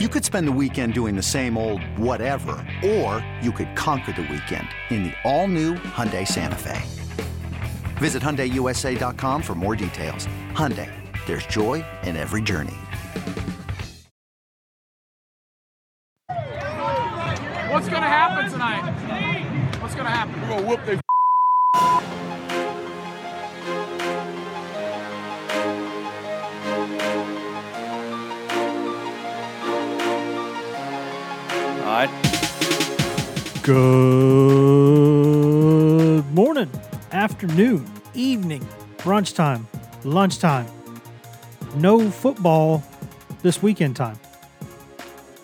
You could spend the weekend doing the same old whatever, or you could conquer the weekend in the all-new Hyundai Santa Fe. Visit HyundaiUSA.com for more details. Hyundai, there's joy in every journey. What's gonna happen tonight? What's gonna happen? We're gonna whoop their Good morning, afternoon, evening, brunch time, lunchtime. No football this weekend time.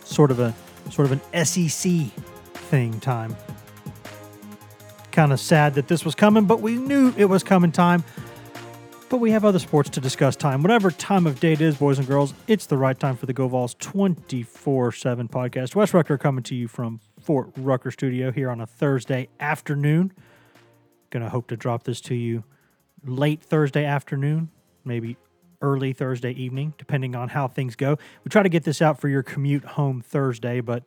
Sort of a sort of an SEC thing time. Kind of sad that this was coming, but we knew it was coming time. But we have other sports to discuss time. Whatever time of day it is, boys and girls, it's the right time for the Go Vols 24 7 podcast. Wes Rucker coming to you from Fort Rucker Studio here on a Thursday afternoon. Gonna hope to drop this to you late Thursday afternoon, maybe early Thursday evening, depending on how things go. We try to get this out for your commute home Thursday, but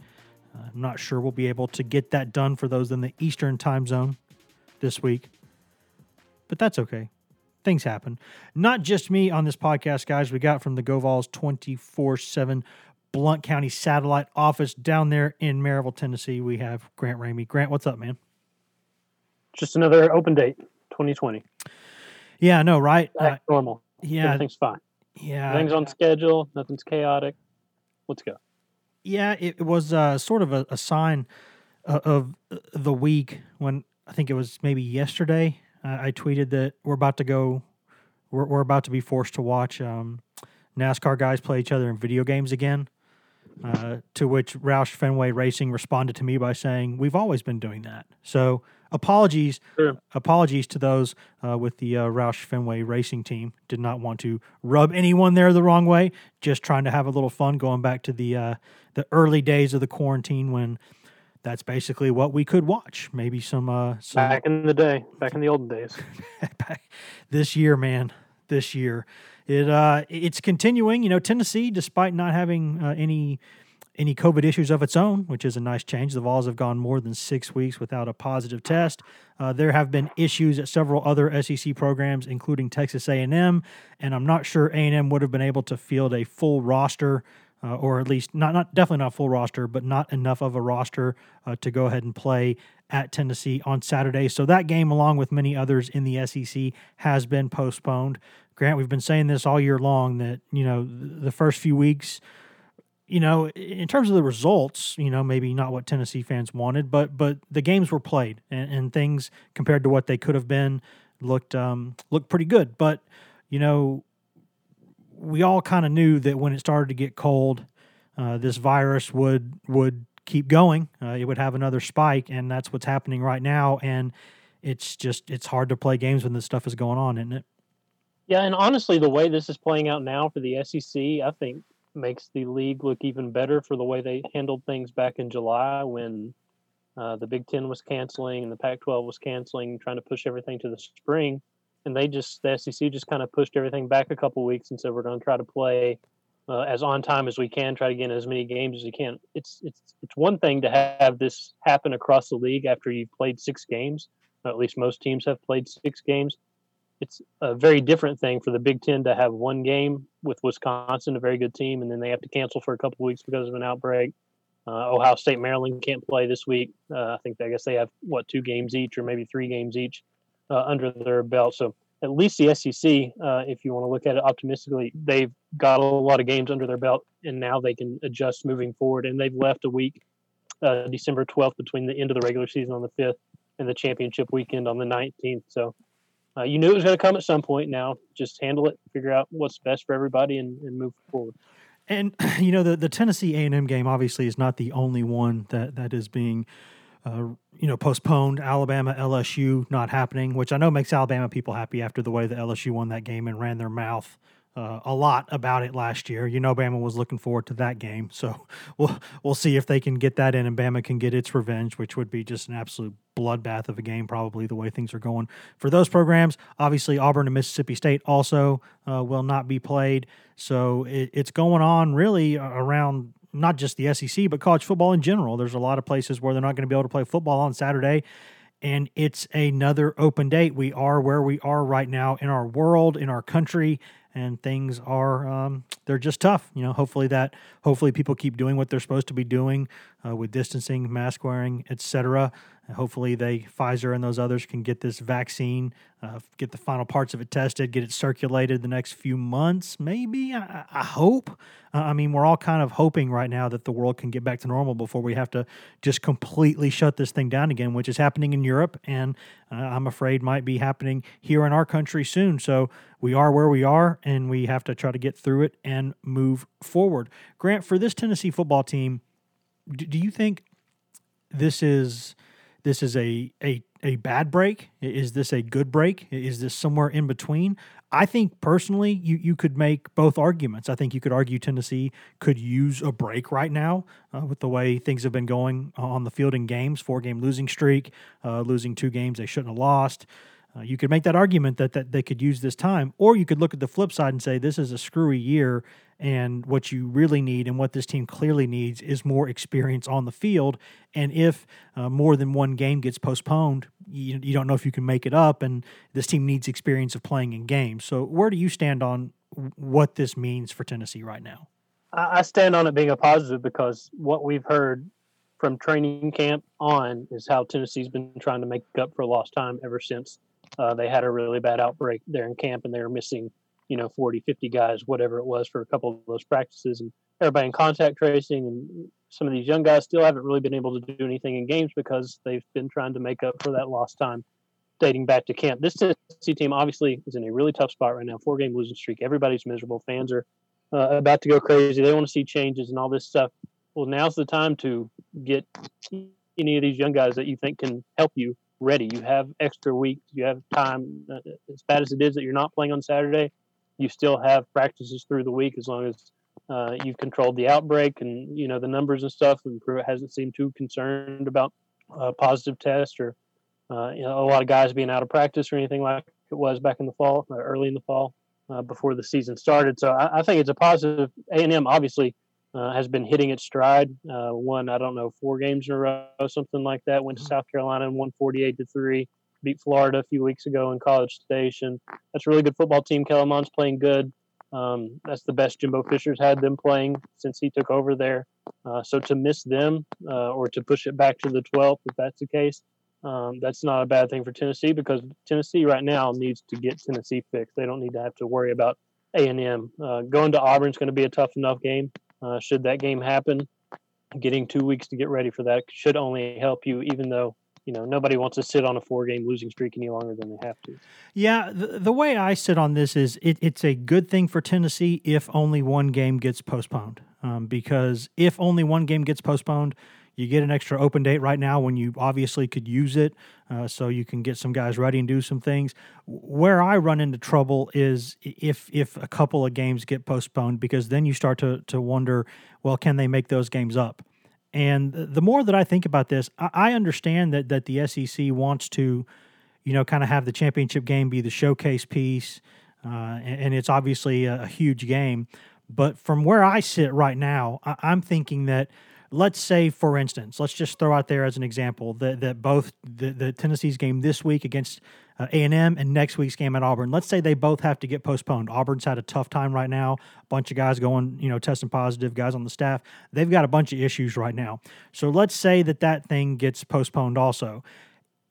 uh, I'm not sure we'll be able to get that done for those in the Eastern time zone this week. But that's okay things happen. Not just me on this podcast, guys. We got from the GoVols 24 7 Blount County satellite office down there in Maryville, Tennessee. We have Grant Ramey. Grant, what's up, man? Just another open date, 2020. Yeah, I know, right? Uh, normal. yeah, Everything's fine. yeah. Everything's on schedule. Nothing's chaotic. Let's go. Yeah, it was uh, sort of a, a sign uh, of the week when I think it was maybe yesterday. Uh, I tweeted that we're about to go, we're, we're about to be forced to watch um, NASCAR guys play each other in video games again. Uh, to which Roush Fenway Racing responded to me by saying, "We've always been doing that." So apologies, Sure. apologies to those uh, with the uh, Roush Fenway Racing team. Did not want to rub anyone there the wrong way. Just trying to have a little fun, going back to the uh, the early days of the quarantine when that's basically what we could watch. Maybe some uh, some Back in the day, back in the old days. this year, man. This year, it uh, it's continuing. You know, Tennessee, despite not having uh, any any COVID issues of its own, which is a nice change. The Vols have gone more than six weeks without a positive test. Uh, there have been issues at several other SEC programs, including Texas A&M, and I'm not sure A&M would have been able to field a full roster. Uh, or at least not, not definitely not full roster, but not enough of a roster uh, to go ahead and play at Tennessee on Saturday. So that game, along with many others in the SEC, has been postponed. Grant, we've been saying this all year long that you know the first few weeks, you know, in terms of the results, you know, maybe not what Tennessee fans wanted, but but the games were played and, and things compared to what they could have been looked um, looked pretty good. But you know, we all kind of knew that when it started to get cold, uh, this virus would would keep going. Uh, it would have another spike, and that's what's happening right now. And it's just it's hard to play games when this stuff is going on, isn't it? Yeah, and honestly, the way this is playing out now for the SEC, I think makes the league look even better for the way they handled things back in July when uh, the Big Ten was canceling and the Pac-12 was canceling, trying to push everything to the spring. And they just the SEC just kind of pushed everything back a couple weeks and said we're going to try to play uh, as on time as we can, try to get as many games as we can. It's it's it's one thing to have this happen across the league after you've played six games. At least most teams have played six games it's a very different thing for the Big Ten to have one game with Wisconsin, a very good team, and then they have to cancel for a couple weeks because of an outbreak. Uh, Ohio State, Maryland can't play this week. Uh, I think I guess they have what two games each, or maybe three games each uh, under their belt. So at least the SEC, uh, if you want to look at it optimistically, they've got a lot of games under their belt, and now they can adjust moving forward. And they've left a week, uh, December 12th, between the end of the regular season on the 5th and the championship weekend on the 19th. So uh, you knew it was going to come at some point. Now just handle it, figure out what's best for everybody, and, and move forward. And you know the the Tennessee A and M game obviously is not the only one that that is being. Uh, you know, postponed Alabama LSU not happening, which I know makes Alabama people happy after the way the LSU won that game and ran their mouth uh, a lot about it last year. You know, Bama was looking forward to that game, so we'll we'll see if they can get that in and Bama can get its revenge, which would be just an absolute bloodbath of a game, probably the way things are going for those programs. Obviously, Auburn and Mississippi State also uh, will not be played, so it, it's going on really around not just the SEC, but college football in general. There's a lot of places where they're not going to be able to play football on Saturday. And it's another open date. We are where we are right now in our world, in our country, and things are um, they're just tough. You know, hopefully that hopefully people keep doing what they're supposed to be doing uh, with distancing, mask wearing, etc. Hopefully, they Pfizer and those others can get this vaccine, uh, get the final parts of it tested, get it circulated the next few months. Maybe I, I hope. Uh, I mean, we're all kind of hoping right now that the world can get back to normal before we have to just completely shut this thing down again, which is happening in Europe, and uh, I'm afraid might be happening here in our country soon. So we are where we are, and we have to try to get through it and move forward. Grant, for this Tennessee football team, do, do you think this is? This is a a a bad break? Is this a good break? Is this somewhere in between? I think personally, you, you could make both arguments. I think you could argue Tennessee could use a break right now uh, with the way things have been going on the field in games, four game losing streak, uh, losing two games they shouldn't have lost. Uh, you could make that argument that, that they could use this time, or you could look at the flip side and say this is a screwy year, and what you really need and what this team clearly needs is more experience on the field. And if uh, more than one game gets postponed, you, you don't know if you can make it up, and this team needs experience of playing in games. So, where do you stand on what this means for Tennessee right now? I stand on it being a positive because what we've heard from training camp on is how Tennessee's been trying to make up for lost time ever since uh, they had a really bad outbreak there in camp and they were missing, you know, 40, 50 guys, whatever it was, for a couple of those practices. And everybody in contact tracing and some of these young guys still haven't really been able to do anything in games because they've been trying to make up for that lost time dating back to camp. This Tennessee team obviously is in a really tough spot right now. Four game losing streak. Everybody's miserable. Fans are uh, about to go crazy. They want to see changes and all this stuff. Well, now's the time to get any of these young guys that you think can help you ready. You have extra weeks. You have time. Uh, as bad as it is that you're not playing on Saturday, you still have practices through the week as long as uh, you've controlled the outbreak and you know the numbers and stuff. And Pruitt hasn't seemed too concerned about a positive test or uh, you know, a lot of guys being out of practice or anything like it was back in the fall, uh, early in the fall, uh, before the season started. So I, I think it's a positive. A and M obviously uh, has been hitting its stride. Uh, won, I don't know, four games in a row, something like that. Went to mm-hmm. South Carolina and won 48 to three. Beat Florida a few weeks ago in College Station. That's a really good football team. Kellen Mond's playing good. Um, that's the best Jimbo Fisher's had them playing since he took over there. Uh, so to miss them uh, or to push it back to the 12th, if that's the case, um, that's not a bad thing for Tennessee because Tennessee right now needs to get Tennessee fixed. They don't need to have to worry about A and M. Uh, going to Auburn is going to be a tough enough game. Uh, should that game happen, getting two weeks to get ready for that should only help you, even though you know nobody wants to sit on a four game losing streak any longer than they have to yeah the, the way i sit on this is it, it's a good thing for tennessee if only one game gets postponed um, because if only one game gets postponed you get an extra open date right now when you obviously could use it, uh, so you can get some guys ready and do some things. Where I run into trouble is if if a couple of games get postponed, because then you start to to wonder, well, can they make those games up? And the more that I think about this, I understand that that the SEC wants to, you know, kind of have the championship game be the showcase piece, uh, and, it's obviously a, huge game. But from where I sit right now, I'm thinking that let's say, for instance, let's just throw out there as an example that, that both the, the Tennessee's game this week against uh, A&M and next week's game at Auburn, let's say they both have to get postponed. Auburn's had a tough time right now. A bunch of guys going, you know, testing positive, guys on the staff. They've got a bunch of issues right now. So let's say that that thing gets postponed also.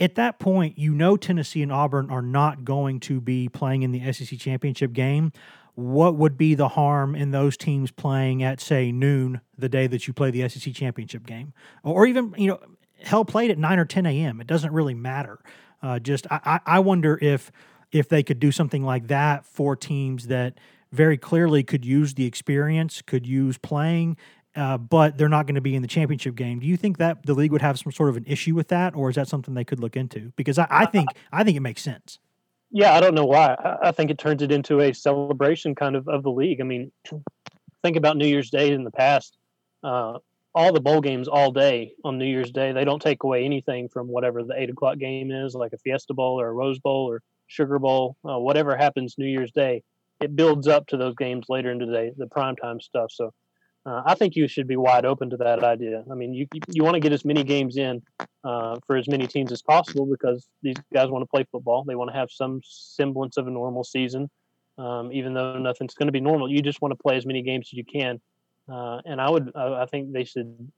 At that point, you know Tennessee and Auburn are not going to be playing in the SEC championship game what would be the harm in those teams playing at say noon the day that you play the SEC championship game, or even you know hell played at nine or ten a.m. It doesn't really matter. Uh, just I, I wonder if if they could do something like that for teams that very clearly could use the experience, could use playing, uh, but they're not going to be in the championship game. Do you think that the league would have some sort of an issue with that, or is that something they could look into? Because I, I think I think it makes sense. Yeah, I don't know why. I think it turns it into a celebration kind of of the league. I mean, think about New Year's Day in the past. Uh, all the bowl games all day on New Year's Day, they don't take away anything from whatever the eight o'clock game is, like a Fiesta Bowl or a Rose Bowl or Sugar Bowl, uh, whatever happens New Year's Day. It builds up to those games later into the day, the primetime stuff. So uh, I think you should be wide open to that idea. I mean, you you want to get as many games in uh, for as many teams as possible because these guys want to play football. They want to have some semblance of a normal season, um, even though nothing's going to be normal. You just want to play as many games as you can, uh, and I would I think they should.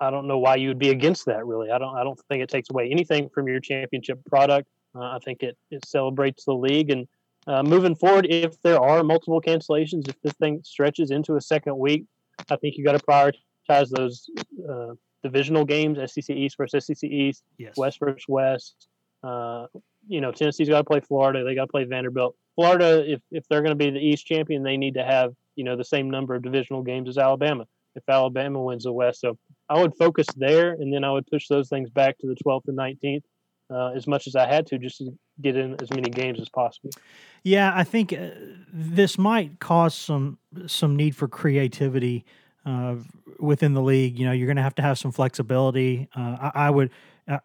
I don't know why you would be against that. Really, I don't. I don't think it takes away anything from your championship product. Uh, I think it it celebrates the league and uh, moving forward, if there are multiple cancellations, if this thing stretches into a second week, I think you got to prioritize those uh, divisional games: SEC East versus SEC East, yes. West versus West. Uh, you know, Tennessee's got to play Florida. They got to play Vanderbilt. Florida, if if they're going to be the East champion, they need to have you know the same number of divisional games as Alabama. If Alabama wins the West, so I would focus there, and then I would push those things back to the 12th and 19th uh, as much as I had to, just to get in as many games as possible. Yeah, I think uh, this might cause some some need for creativity uh, within the league. You know, you're going to have to have some flexibility. Uh, I, I, would.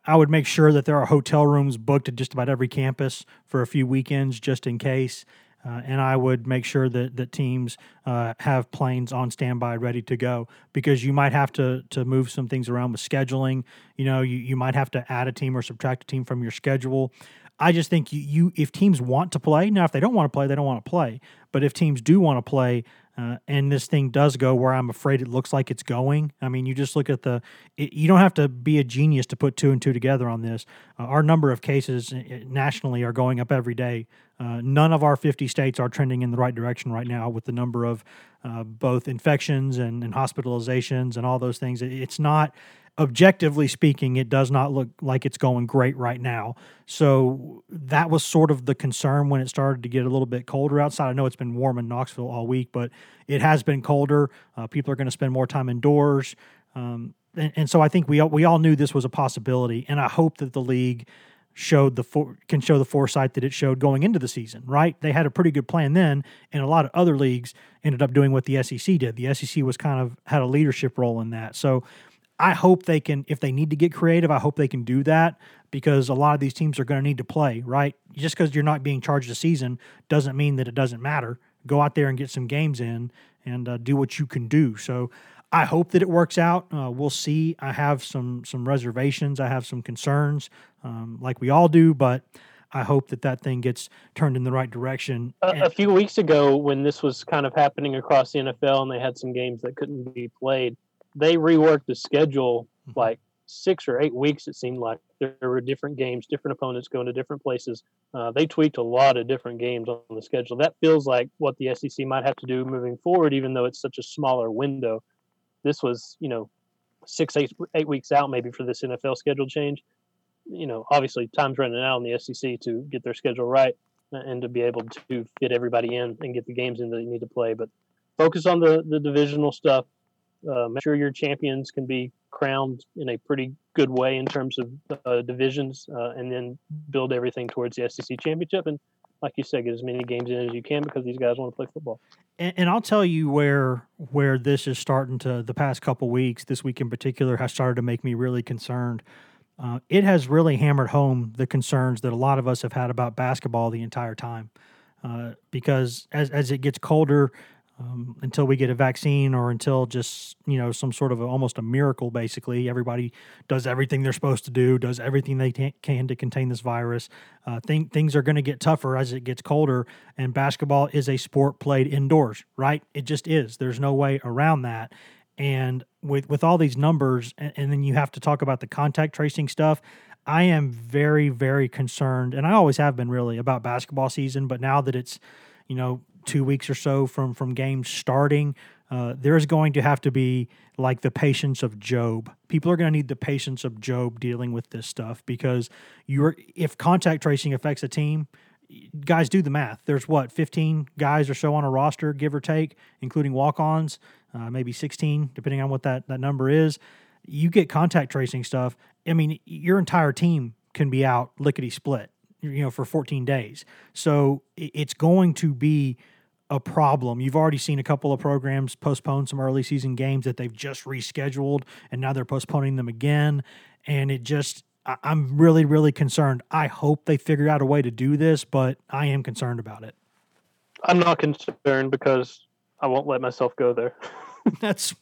I would make sure that there are hotel rooms booked at just about every campus for a few weekends, just in case. Uh, and I would make sure that that teams uh, have planes on standby, ready to go, because you might have to to move some things around with scheduling. You know, you, you might have to add a team or subtract a team from your schedule. I just think you, you if teams want to play now, if they don't want to play, they don't want to play. But if teams do want to play, uh, and this thing does go where I'm afraid it looks like it's going. I mean, you just look at the. It, you don't have to be a genius to put two and two together on this. Uh, our number of cases uh, nationally are going up every day. Uh, none of our 50 states are trending in the right direction right now with the number of uh, both infections and, and hospitalizations and all those things. It's not objectively speaking, it does not look like it's going great right now. So that was sort of the concern when it started to get a little bit colder outside. I know it's been warm in Knoxville all week, but it has been colder. Uh, people are going to spend more time indoors. Um, and, and, so I think we we all knew this was a possibility, and I hope that the league showed the for, can show the foresight that it showed going into the season. Right? They had a pretty good plan then, and a lot of other leagues ended up doing what the SEC did. The SEC was kind of had a leadership role in that. So I hope they can, if they need to get creative, I hope they can do that because a lot of these teams are going to need to play, right? Just because you're not being charged a season doesn't mean that it doesn't matter. Go out there and get some games in and uh, do what you can do. So I hope that it works out. Uh, we'll see. I have some some reservations. I have some concerns, um, like we all do, but. I hope that that thing gets turned in the right direction. A, a, few weeks ago, when this was kind of happening across the NFL and they had some games that couldn't be played, they reworked the schedule mm-hmm. like six or eight weeks. It seemed like there were different games, different opponents going to different places. Uh, they tweaked a lot of different games on the schedule. That feels like what the SEC might have to do moving forward, even though it's such a smaller window. This was, you know, six, eight, eight weeks out maybe for this NFL schedule change. You know, obviously time's running out in the SEC to get their schedule right and to be able to fit everybody in and get the games in that you need to play. But focus on the, the divisional stuff uh, make sure your champions can be crowned in a pretty good way in terms of uh, divisions, uh, and then build everything towards the SEC championship. And like you said, get as many games in as you can because these guys want to play football. And, and I'll tell you where where this is starting to the past couple weeks, this week in particular, has started to make me really concerned. Uh, it has really hammered home the concerns that a lot of us have had about basketball the entire time. Uh, because as as it gets colder, um, until we get a vaccine or until just you know some sort of a, almost a miracle basically. Everybody does everything they're supposed to do does everything they can to contain this virus. Uh, th- things are going to get tougher as it gets colder and basketball is a sport played indoors right? It just is. There's no way around that. And with with all these numbers and, and then you have to talk about the contact tracing stuff i am very very concerned and i always have been really about basketball season but now that it's you know two weeks or so from from games starting, uh, there's going to have to be like the patience of Job. People are going to need the patience of Job dealing with this stuff because you're if contact tracing affects a team, guys do the math. There's what 15 guys or so on a roster, give or take, including walk-ons, uh, maybe 16, depending on what that that number is. You get contact tracing stuff. I mean, your entire team can be out lickety split you know for 14 days so it's going to be a problem. You've already seen a couple of programs postpone some early season games that they've just rescheduled, and now they're postponing them again. And it just, I'm really, really concerned. I hope they figure out a way to do this, but I am concerned about it. I'm not concerned because I won't let myself go there. That's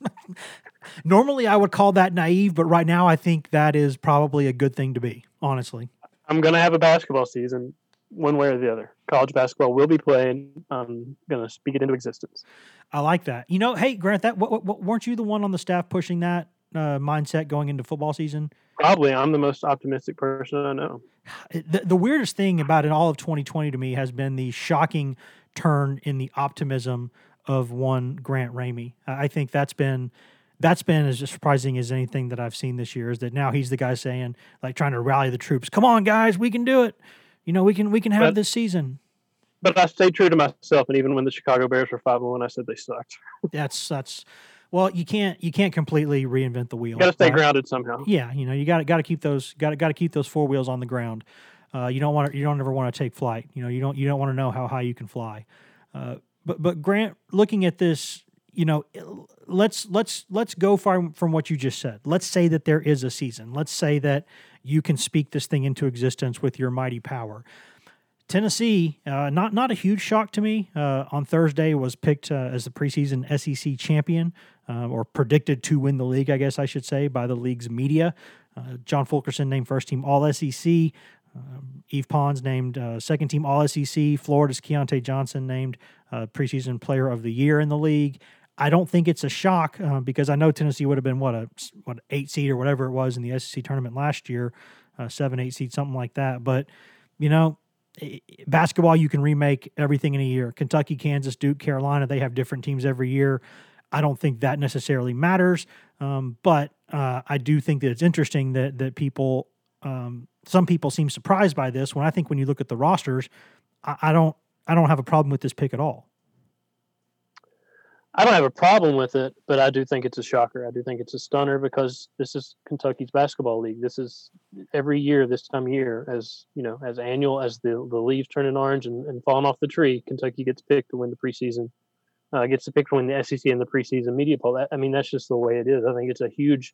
normally I would call that naive, but right now I think that is probably a good thing to be, honestly. I'm going to have a basketball season one way or the other. College basketball will be playing. I'm going to speak it into existence. I like that. You know, hey Grant, that what, what, weren't you the one on the staff pushing that uh, mindset going into football season? Probably, I'm the most optimistic person I know. The, the weirdest thing about it all of 2020 to me has been the shocking turn in the optimism of one Grant Ramey. I think that's been that's been as surprising as anything that I've seen this year. Is that now he's the guy saying like trying to rally the troops. Come on, guys, we can do it. You know, we can we can have but, this season. But I stayed true to myself, and even when the Chicago Bears were five one, I said they sucked. that's that's well, you can't you can't completely reinvent the wheel. Got to stay right? grounded somehow. Yeah, you know, you got got to keep those got got to keep those four wheels on the ground. Uh, you don't want to, you don't ever want to take flight. You know, you don't you don't want to know how high you can fly. Uh, but but Grant, looking at this, you know, let's let's let's go from from what you just said. Let's say that there is a season. Let's say that you can speak this thing into existence with your mighty power. Tennessee, uh, not not a huge shock to me. Uh, on Thursday, was picked uh, as the preseason SEC champion, uh, or predicted to win the league, I guess I should say, by the league's media. Uh, John Fulkerson named first team All SEC. Um, Yves Pons named uh, second team All SEC. Florida's Keyontae Johnson named preseason player of the year in the league. I don't think it's a shock uh, because I know Tennessee would have been what a what eight seed or whatever it was in the SEC tournament last year, uh, seven eight seed something like that. But you know, basketball you can remake everything in a year. Kentucky, Kansas, Duke, Carolina they have different teams every year. I don't think that necessarily matters, um, but uh, I do think that it's interesting that that people um, some people seem surprised by this when I think when you look at the rosters, I, I don't I don't have a problem with this pick at all. I don't have a problem with it, but I do think it's a shocker. I do think it's a stunner because this is Kentucky's basketball league. This is every year this time of year, as you know, as annual as the the leaves turning orange and, and falling off the tree, Kentucky gets picked to win the preseason. Uh, gets to pick to win the SEC and the preseason media poll. That, I mean, that's just the way it is. I think it's a huge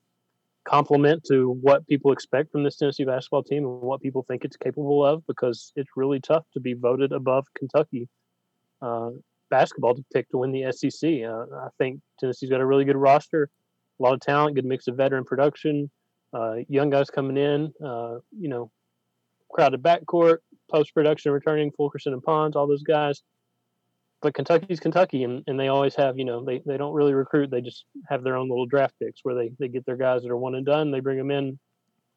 compliment to what people expect from this Tennessee basketball team and what people think it's capable of because it's really tough to be voted above Kentucky uh, basketball to pick to win the SEC. Uh, I think Tennessee's got a really good roster, a lot of talent, good mix of veteran production, uh, young guys coming in, uh, you know, crowded backcourt, post production returning, Fulkerson and Pons, all those guys but Kentucky's Kentucky, and, and they always have, you know, they, they don't really recruit. They just have their own little draft picks where they, they get their guys that are one and done. They bring them in.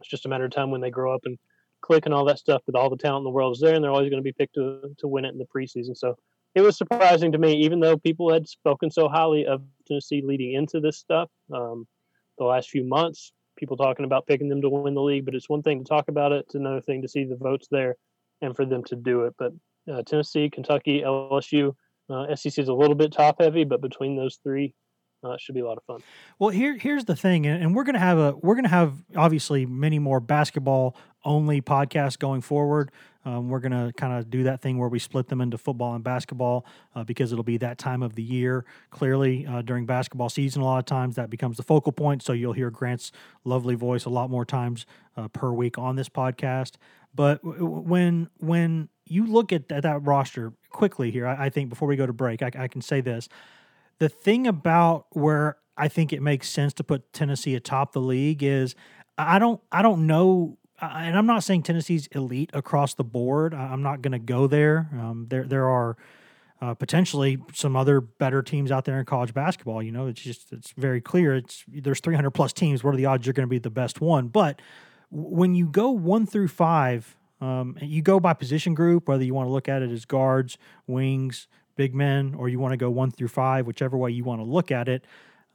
It's just a matter of time when they grow up and click and all that stuff. But all the talent in the world is there, and they're always going to be picked to, to win it in the preseason. So it was surprising to me, even though people had spoken so highly of Tennessee leading into this stuff um, the last few months. People talking about picking them to win the league, but it's one thing to talk about it. It's another thing to see the votes there and for them to do it. But uh, Tennessee, Kentucky, LSU, uh, SEC is a little bit top heavy, but between those three, uh, it should be a lot of fun. Well, here here's the thing, and we're gonna have a we're gonna have obviously many more basketball only podcasts going forward. Um, we're gonna kind of do that thing where we split them into football and basketball uh, because it'll be that time of the year. Clearly, uh, during basketball season, a lot of times that becomes the focal point. So you'll hear Grant's lovely voice a lot more times uh, per week on this podcast. But when when you look at that, that roster quickly here, I, I, think before we go to break, I, I can say this: the thing about where I think it makes sense to put Tennessee atop the league is I don't I don't know and I'm not saying Tennessee's elite across the board. I'm not going to go there. Um, there there are uh, potentially some other better teams out there in college basketball. You know, it's just it's very clear. It's there's 300 plus teams. What are the odds you're going to be the best one? But when you go one through five, um, you go by position group, whether you want to look at it as guards, wings, big men, or you want to go one through five, whichever way you want to look at it.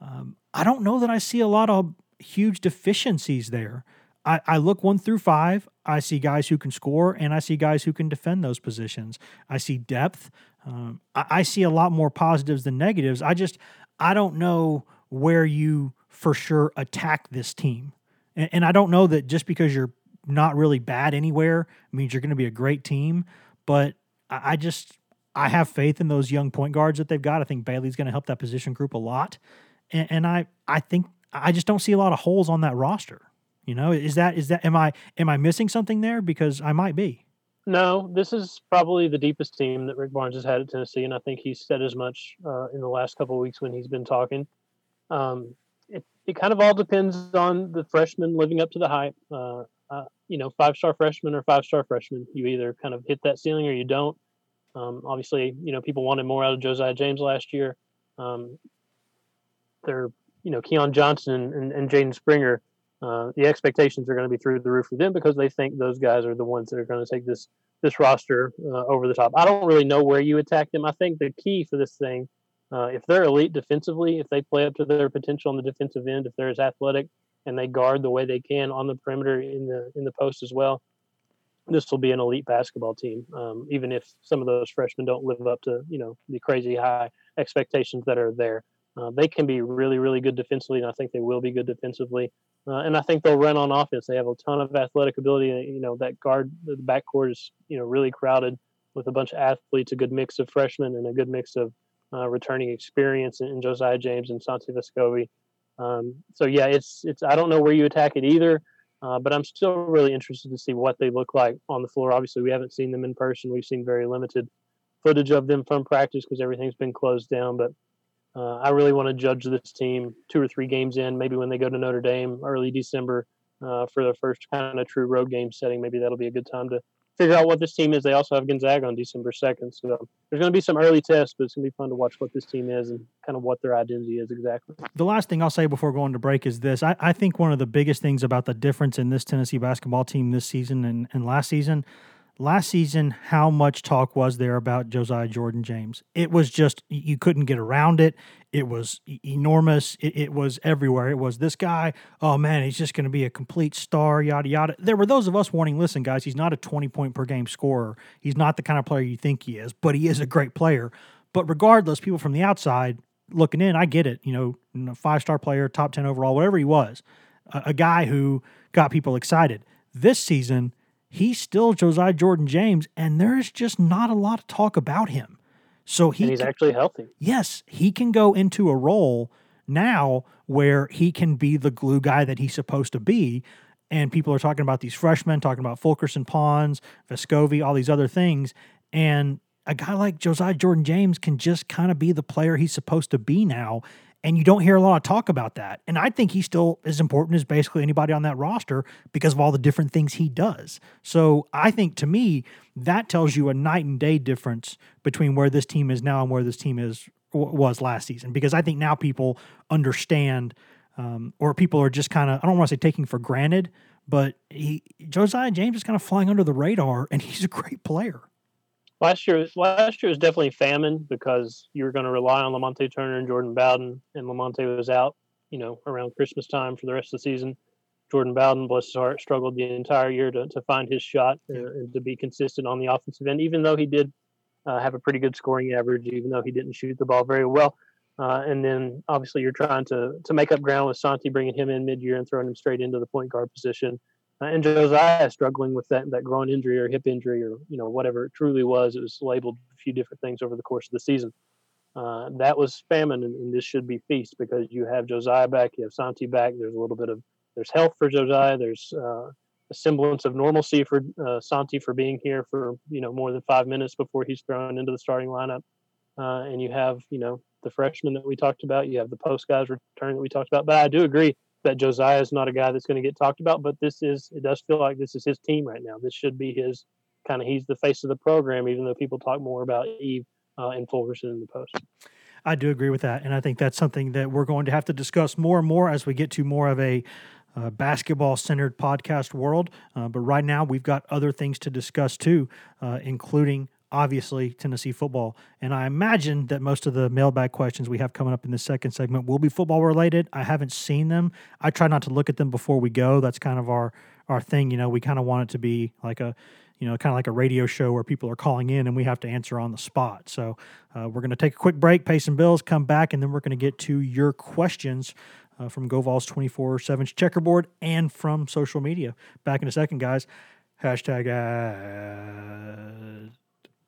Um, I don't know that I see a lot of huge deficiencies there. I, I look one through five. I see guys who can score, and I see guys who can defend those positions. I see depth. Um, I, I see a lot more positives than negatives. I just I don't know where you for sure attack this team. And, and I don't know that just because you're not really bad anywhere means you're going to be a great team. But I, I just I have faith in those young point guards that they've got. I think Bailey's going to help that position group a lot, and, and, I I think I just don't see a lot of holes on that roster. You know, is that is that am I am I missing something there? Because I might be. No, this is probably the deepest team that Rick Barnes has had at Tennessee, and I think he's said as much uh, in the last couple weeks when he's been talking. Um, it, it kind of all depends on the freshmen living up to the hype. Uh, uh, you know, five star freshman or five star freshman, you either kind of hit that ceiling or you don't. Um, obviously, you know, people wanted more out of Josiah James last year. Um, they're, you know, Keon Johnson and, and, and Jaden Springer uh, the expectations are going to be through the roof for them because they think those guys are the ones that are going to take this this roster uh, over the top. I don't really know where you attack them. I think the key for this thing, uh, if they're elite defensively, if they play up to their potential on the defensive end, if they're as athletic and they guard the way they can on the perimeter in the in the post as well, this will be an elite basketball team. Um, even if some of those freshmen don't live up to you know the crazy high expectations that are there. Uh, they can be really, really good defensively, and I think they will be good defensively. Uh, and I think they'll run on offense. They have a ton of athletic ability. You know, that guard, the backcourt is, you know, really crowded with a bunch of athletes, a good mix of freshmen and a good mix of uh, returning experience in, Josiah James and Santi Vescovi. Um, so yeah, it's it's. I don't know where you attack it either, uh, but I'm still really interested to see what they look like on the floor. Obviously, we haven't seen them in person. We've seen very limited footage of them from practice because everything's been closed down. But uh, I really want to judge this team two or three games in, maybe when they go to Notre Dame early December uh, for their first kind of true road game setting. Maybe that'll be a good time to figure out what this team is. They also have Gonzaga on December 2nd. So there's going to be some early tests, but it's going to be fun to watch what this team is and kind of what their identity is exactly. The last thing I'll say before going to break is this I, I think one of the biggest things about the difference in this Tennessee basketball team this season and, and last season last season, how much talk was there about Josiah Jordan James? It was just, you couldn't get around it. It was enormous. It, it was everywhere. It was this guy, oh man, he's just going to be a complete star, yada, yada. There were those of us warning, listen, guys, he's not a 20 point per game scorer. He's not the kind of player you think he is, but he is a great player. But regardless, people from the outside looking in, I get it. You know, five star player, top 10 overall, whatever he was, a, a guy who got people excited. This season, he's still Josiah Jordan James, and there's just not a lot of talk about him. So he and he's can, actually healthy. Yes, he can go into a role now where he can be the glue guy that he's supposed to be. And people are talking about these freshmen, talking about Fulkerson Pons, Vescovi, all these other things. And a guy like Josiah Jordan James can just kind of be the player he's supposed to be now and you don't hear a lot of talk about that. And I think he's still as important as basically anybody on that roster because of all the different things he does. So I think to me, that tells you a night and day difference between where this team is now and where this team is was last season. Because I think now people understand, um, or people are just kind of I don't want to say taking for granted, but he Josiah James is kind of flying under the radar, and he's a great player. Last year, last year was definitely famine because you were going to rely on Lamonte Turner and Jordan Bowden, and Lamonte was out, you know, around Christmas time for the rest of the season. Jordan Bowden, bless his heart, struggled the entire year to, to find his shot and, and to be consistent on the offensive end, even though he did uh, have a pretty good scoring average, even though he didn't shoot the ball very well. Uh, and then obviously you're trying to to make up ground with Santi, bringing him in mid year and throwing him straight into the point guard position. Uh, and Josiah struggling with that that groin injury or hip injury or you know whatever it truly was. It was labeled a few different things over the course of the season. Uh, that was famine, and, and, this should be feast because you have Josiah back, you have Santi back. There's a little bit of there's health for Josiah. There's uh, a semblance of normalcy for uh, Santi for being here for you know more than five minutes before he's thrown into the starting lineup. Uh, and you have you know the freshman that we talked about. You have the post guys return that we talked about. But I do agree that Josiah is not a guy that's going to get talked about, but this is it does feel like this is his team right now. This should be his kind of he's the face of the program, even though people talk more about Yves uh, and Fulkerson in the post. I do agree with that, and I think that's something that we're going to have to discuss more and more as we get to more of a uh, basketball centered podcast world. Uh, but right now, we've got other things to discuss too, uh, including obviously Tennessee football. And I imagine that most of the mailbag questions we have coming up in the second segment will be football related. I haven't seen them. I try not to look at them before we go. That's kind of our our thing. You know, we kind of want it to be like a you know, kind of like a radio show where people are calling in and we have to answer on the spot. So uh, we're going to take a quick break, pay some bills, come back, and then we're going to get to your questions uh, from GoVols 24 7's checkerboard and from social media. Back in a second, guys. Hashtag.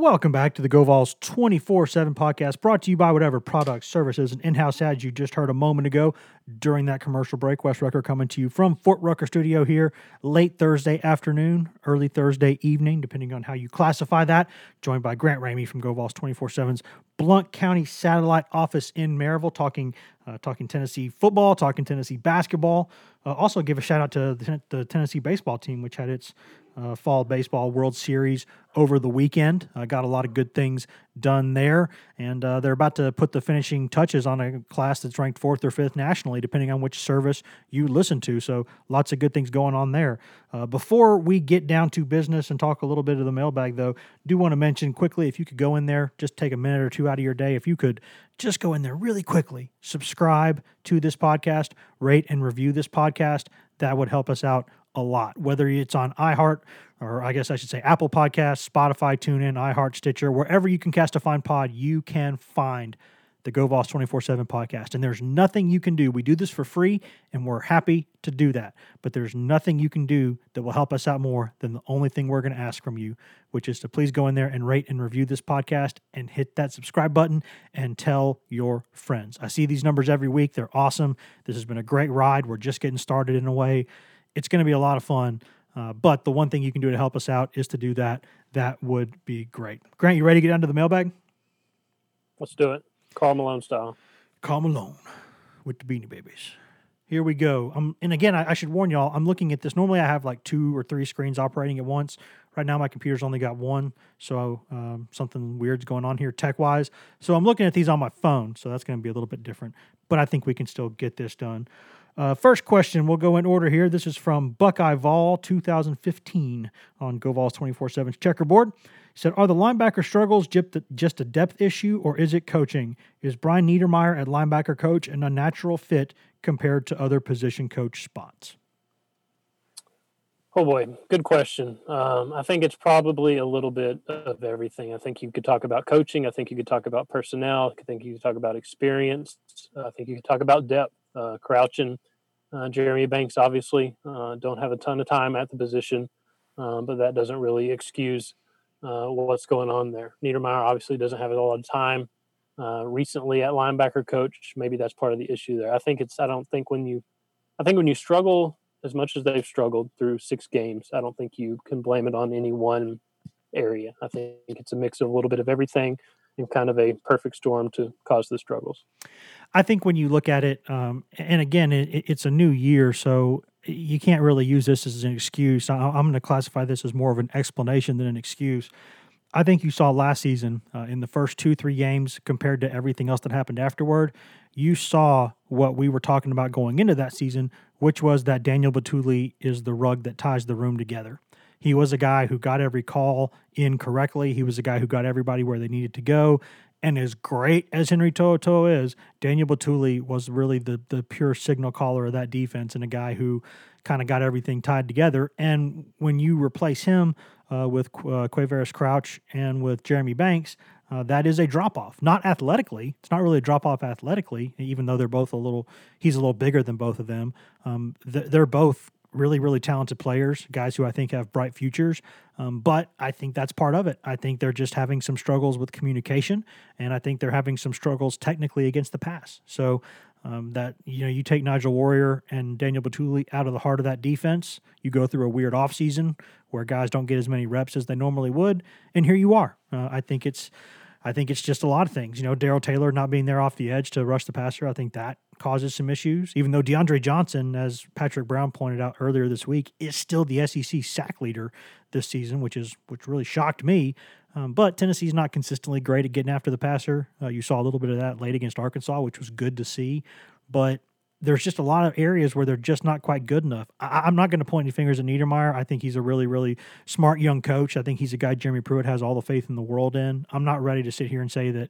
Welcome back to the GoVols 24 7 podcast brought to you by whatever products, services, and in house ads you just heard a moment ago during that commercial break. Wes Rucker coming to you from Fort Rucker Studio here late Thursday afternoon, early Thursday evening, depending on how you classify that. Joined by Grant Ramey from GoVols 24 7's Blount County satellite office in Maryville, talking uh, talking Tennessee football, talking Tennessee basketball. Uh, also, give a shout out to the, the Tennessee baseball team, which had its uh, Fall Baseball World Series over the weekend. Uh, got a lot of good things done there, and uh, they're about to put the finishing touches on a class that's ranked fourth or fifth nationally, depending on which service you listen to. So, lots of good things going on there. Uh, before we get down to business and talk a little bit of the mailbag, though, do want to mention quickly if you could go in there, just take a minute or two out of your day, if you could just go in there really quickly, subscribe to this podcast, rate and review this podcast. That would help us out a lot, whether it's on iHeart or I guess I should say Apple Podcasts, Spotify, TuneIn, iHeart, Stitcher, wherever you can cast a fine pod, you can find the GoVols 24 7 podcast. And there's nothing you can do. We do this for free and we're happy to do that. But there's nothing you can do that will help us out more than the only thing we're going to ask from you, which is to please go in there and rate and review this podcast and hit that subscribe button and tell your friends. I see these numbers every week. They're awesome. This has been a great ride. We're just getting started in a way. It's going to be a lot of fun. Uh, but the one thing you can do to help us out is to do that. That would be great. Grant, you ready to get down to the mailbag? Let's do it. Karl Malone style. Karl Malone with the Beanie Babies. Here we go. Um, and again, I, I, should warn y'all, I'm looking at this. Normally, I have like two or three screens operating at once. Right now, my computer's only got one. So um, something weird's going on here tech wise. So I'm looking at these on my phone. So that's going to be a little bit different. But I think we can still get this done. Uh, first question, we'll go in order here. This is from Buckeye Vol 2015 on GoVols 24 7's checkerboard. He said, Are the linebacker struggles just a depth issue or is it coaching? Is Brian Niedermeyer at linebacker coach an unnatural fit compared to other position coach spots? Oh boy, good question. Um, I think it's probably a little bit of everything. I think you could talk about coaching. I think you could talk about personnel. I think you could talk about experience. I think you could talk about depth. Uh, uh, Jeremy Banks obviously uh, don't have a ton of time at the position, uh, but that doesn't really excuse uh, what's going on there. Niedermeyer obviously doesn't have a lot of time. Uh, recently at linebacker coach, maybe that's part of the issue there. I think it's. I don't think when you, I think when you struggle as much as they've struggled through six games, I don't think you can blame it on any one area. I think it's a mix of a little bit of everything and kind of a perfect storm to cause the struggles. I think when you look at it, um, and again, it, it's a new year, so you can't really use this as an excuse. I, am going to classify this as more of an explanation than an excuse. I think you saw last season uh, in the first two, three games compared to everything else that happened afterward. You saw what we were talking about going into that season, which was that Daniel Bituli is the rug that ties the room together. He was a guy who got every call in correctly. He was a guy who got everybody where they needed to go. And as great as Henry To'oTo'o is, Daniel Bituli was really the the pure signal caller of that defense and a guy who kind of got everything tied together. And when you replace him uh, with uh, Quavaris Crouch and with Jeremy Banks, uh, that is a drop off. Not athletically. It's not really a drop off athletically, even though they're both a little, he's a little bigger than both of them. Um, th- they're both really, really talented players, guys who I think have bright futures. Um, but I think that's part of it. I think they're just having some struggles with communication, and I think they're having some struggles technically against the pass. So um, that you know, you take Nigel Warrior and Daniel Bituli out of the heart of that defense. You go through a weird offseason where guys don't get as many reps as they normally would, and here you are. Uh, I think it's I think it's just a lot of things. You know, Darrell Taylor not being there off the edge to rush the passer, I think that causes some issues. Even though DeAndre Johnson, as Patrick Brown pointed out earlier this week, is still the SEC sack leader this season, which is which really shocked me. Um, but Tennessee's not consistently great at getting after the passer. Uh, you saw a little bit of that late against Arkansas, which was good to see. But there's just a lot of areas where they're just not quite good enough. I, am not going to point any fingers at Niedermeyer. I think he's a really, really smart young coach. I think he's a guy Jeremy Pruitt has all the faith in the world in. I'm not ready to sit here and say that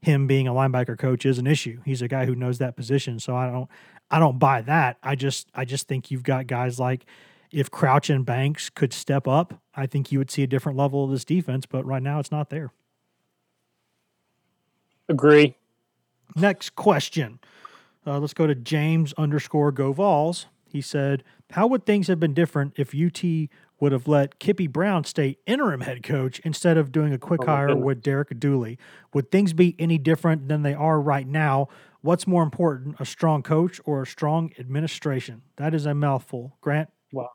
him being a linebacker coach is an issue. He's a guy who knows that position. So I don't I don't buy that. I just I just think you've got guys like if Crouch and Banks could step up, I think you would see a different level of this defense, but right now it's not there. Agree. Next question. Uh, let's go to James underscore Govals. He said, How would things have been different if UT would have let Kippy Brown stay interim head coach instead of doing a quick oh, hire with Derek Dooley? Would things be any different than they are right now? What's more important, a strong coach or a strong administration? That is a mouthful. Grant? Wow.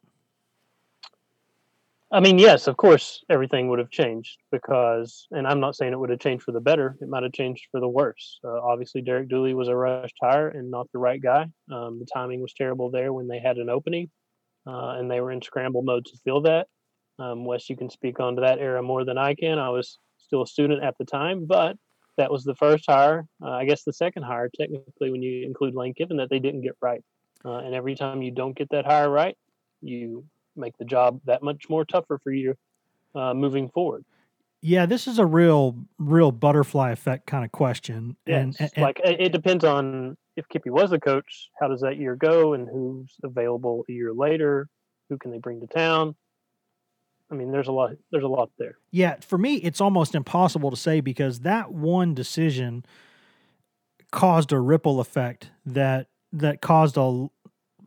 I mean, yes, of course, everything would have changed because, and I'm not saying it would have changed for the better. It might have changed for the worse. Uh, obviously, Derek Dooley was a rushed hire and not the right guy. Um, the timing was terrible there when they had an opening, uh, and they were in scramble mode to fill that. Um, Wes, you can speak onto that era more than I can. I was still a student at the time, but that was the first hire. Uh, I guess the second hire, technically, when you include Lane Kiffin, that they didn't get right. Uh, and every time you don't get that hire right, you make the job that much more tougher for you uh, moving forward. Yeah, this is a real, real butterfly effect kind of question. And, and, and like it depends on if Kippy was the coach, how does that year go, and who's available a year later? Who can they bring to town? I mean, there's a lot. There's a lot there. Yeah, for me, it's almost impossible to say because that one decision caused a ripple effect that that caused a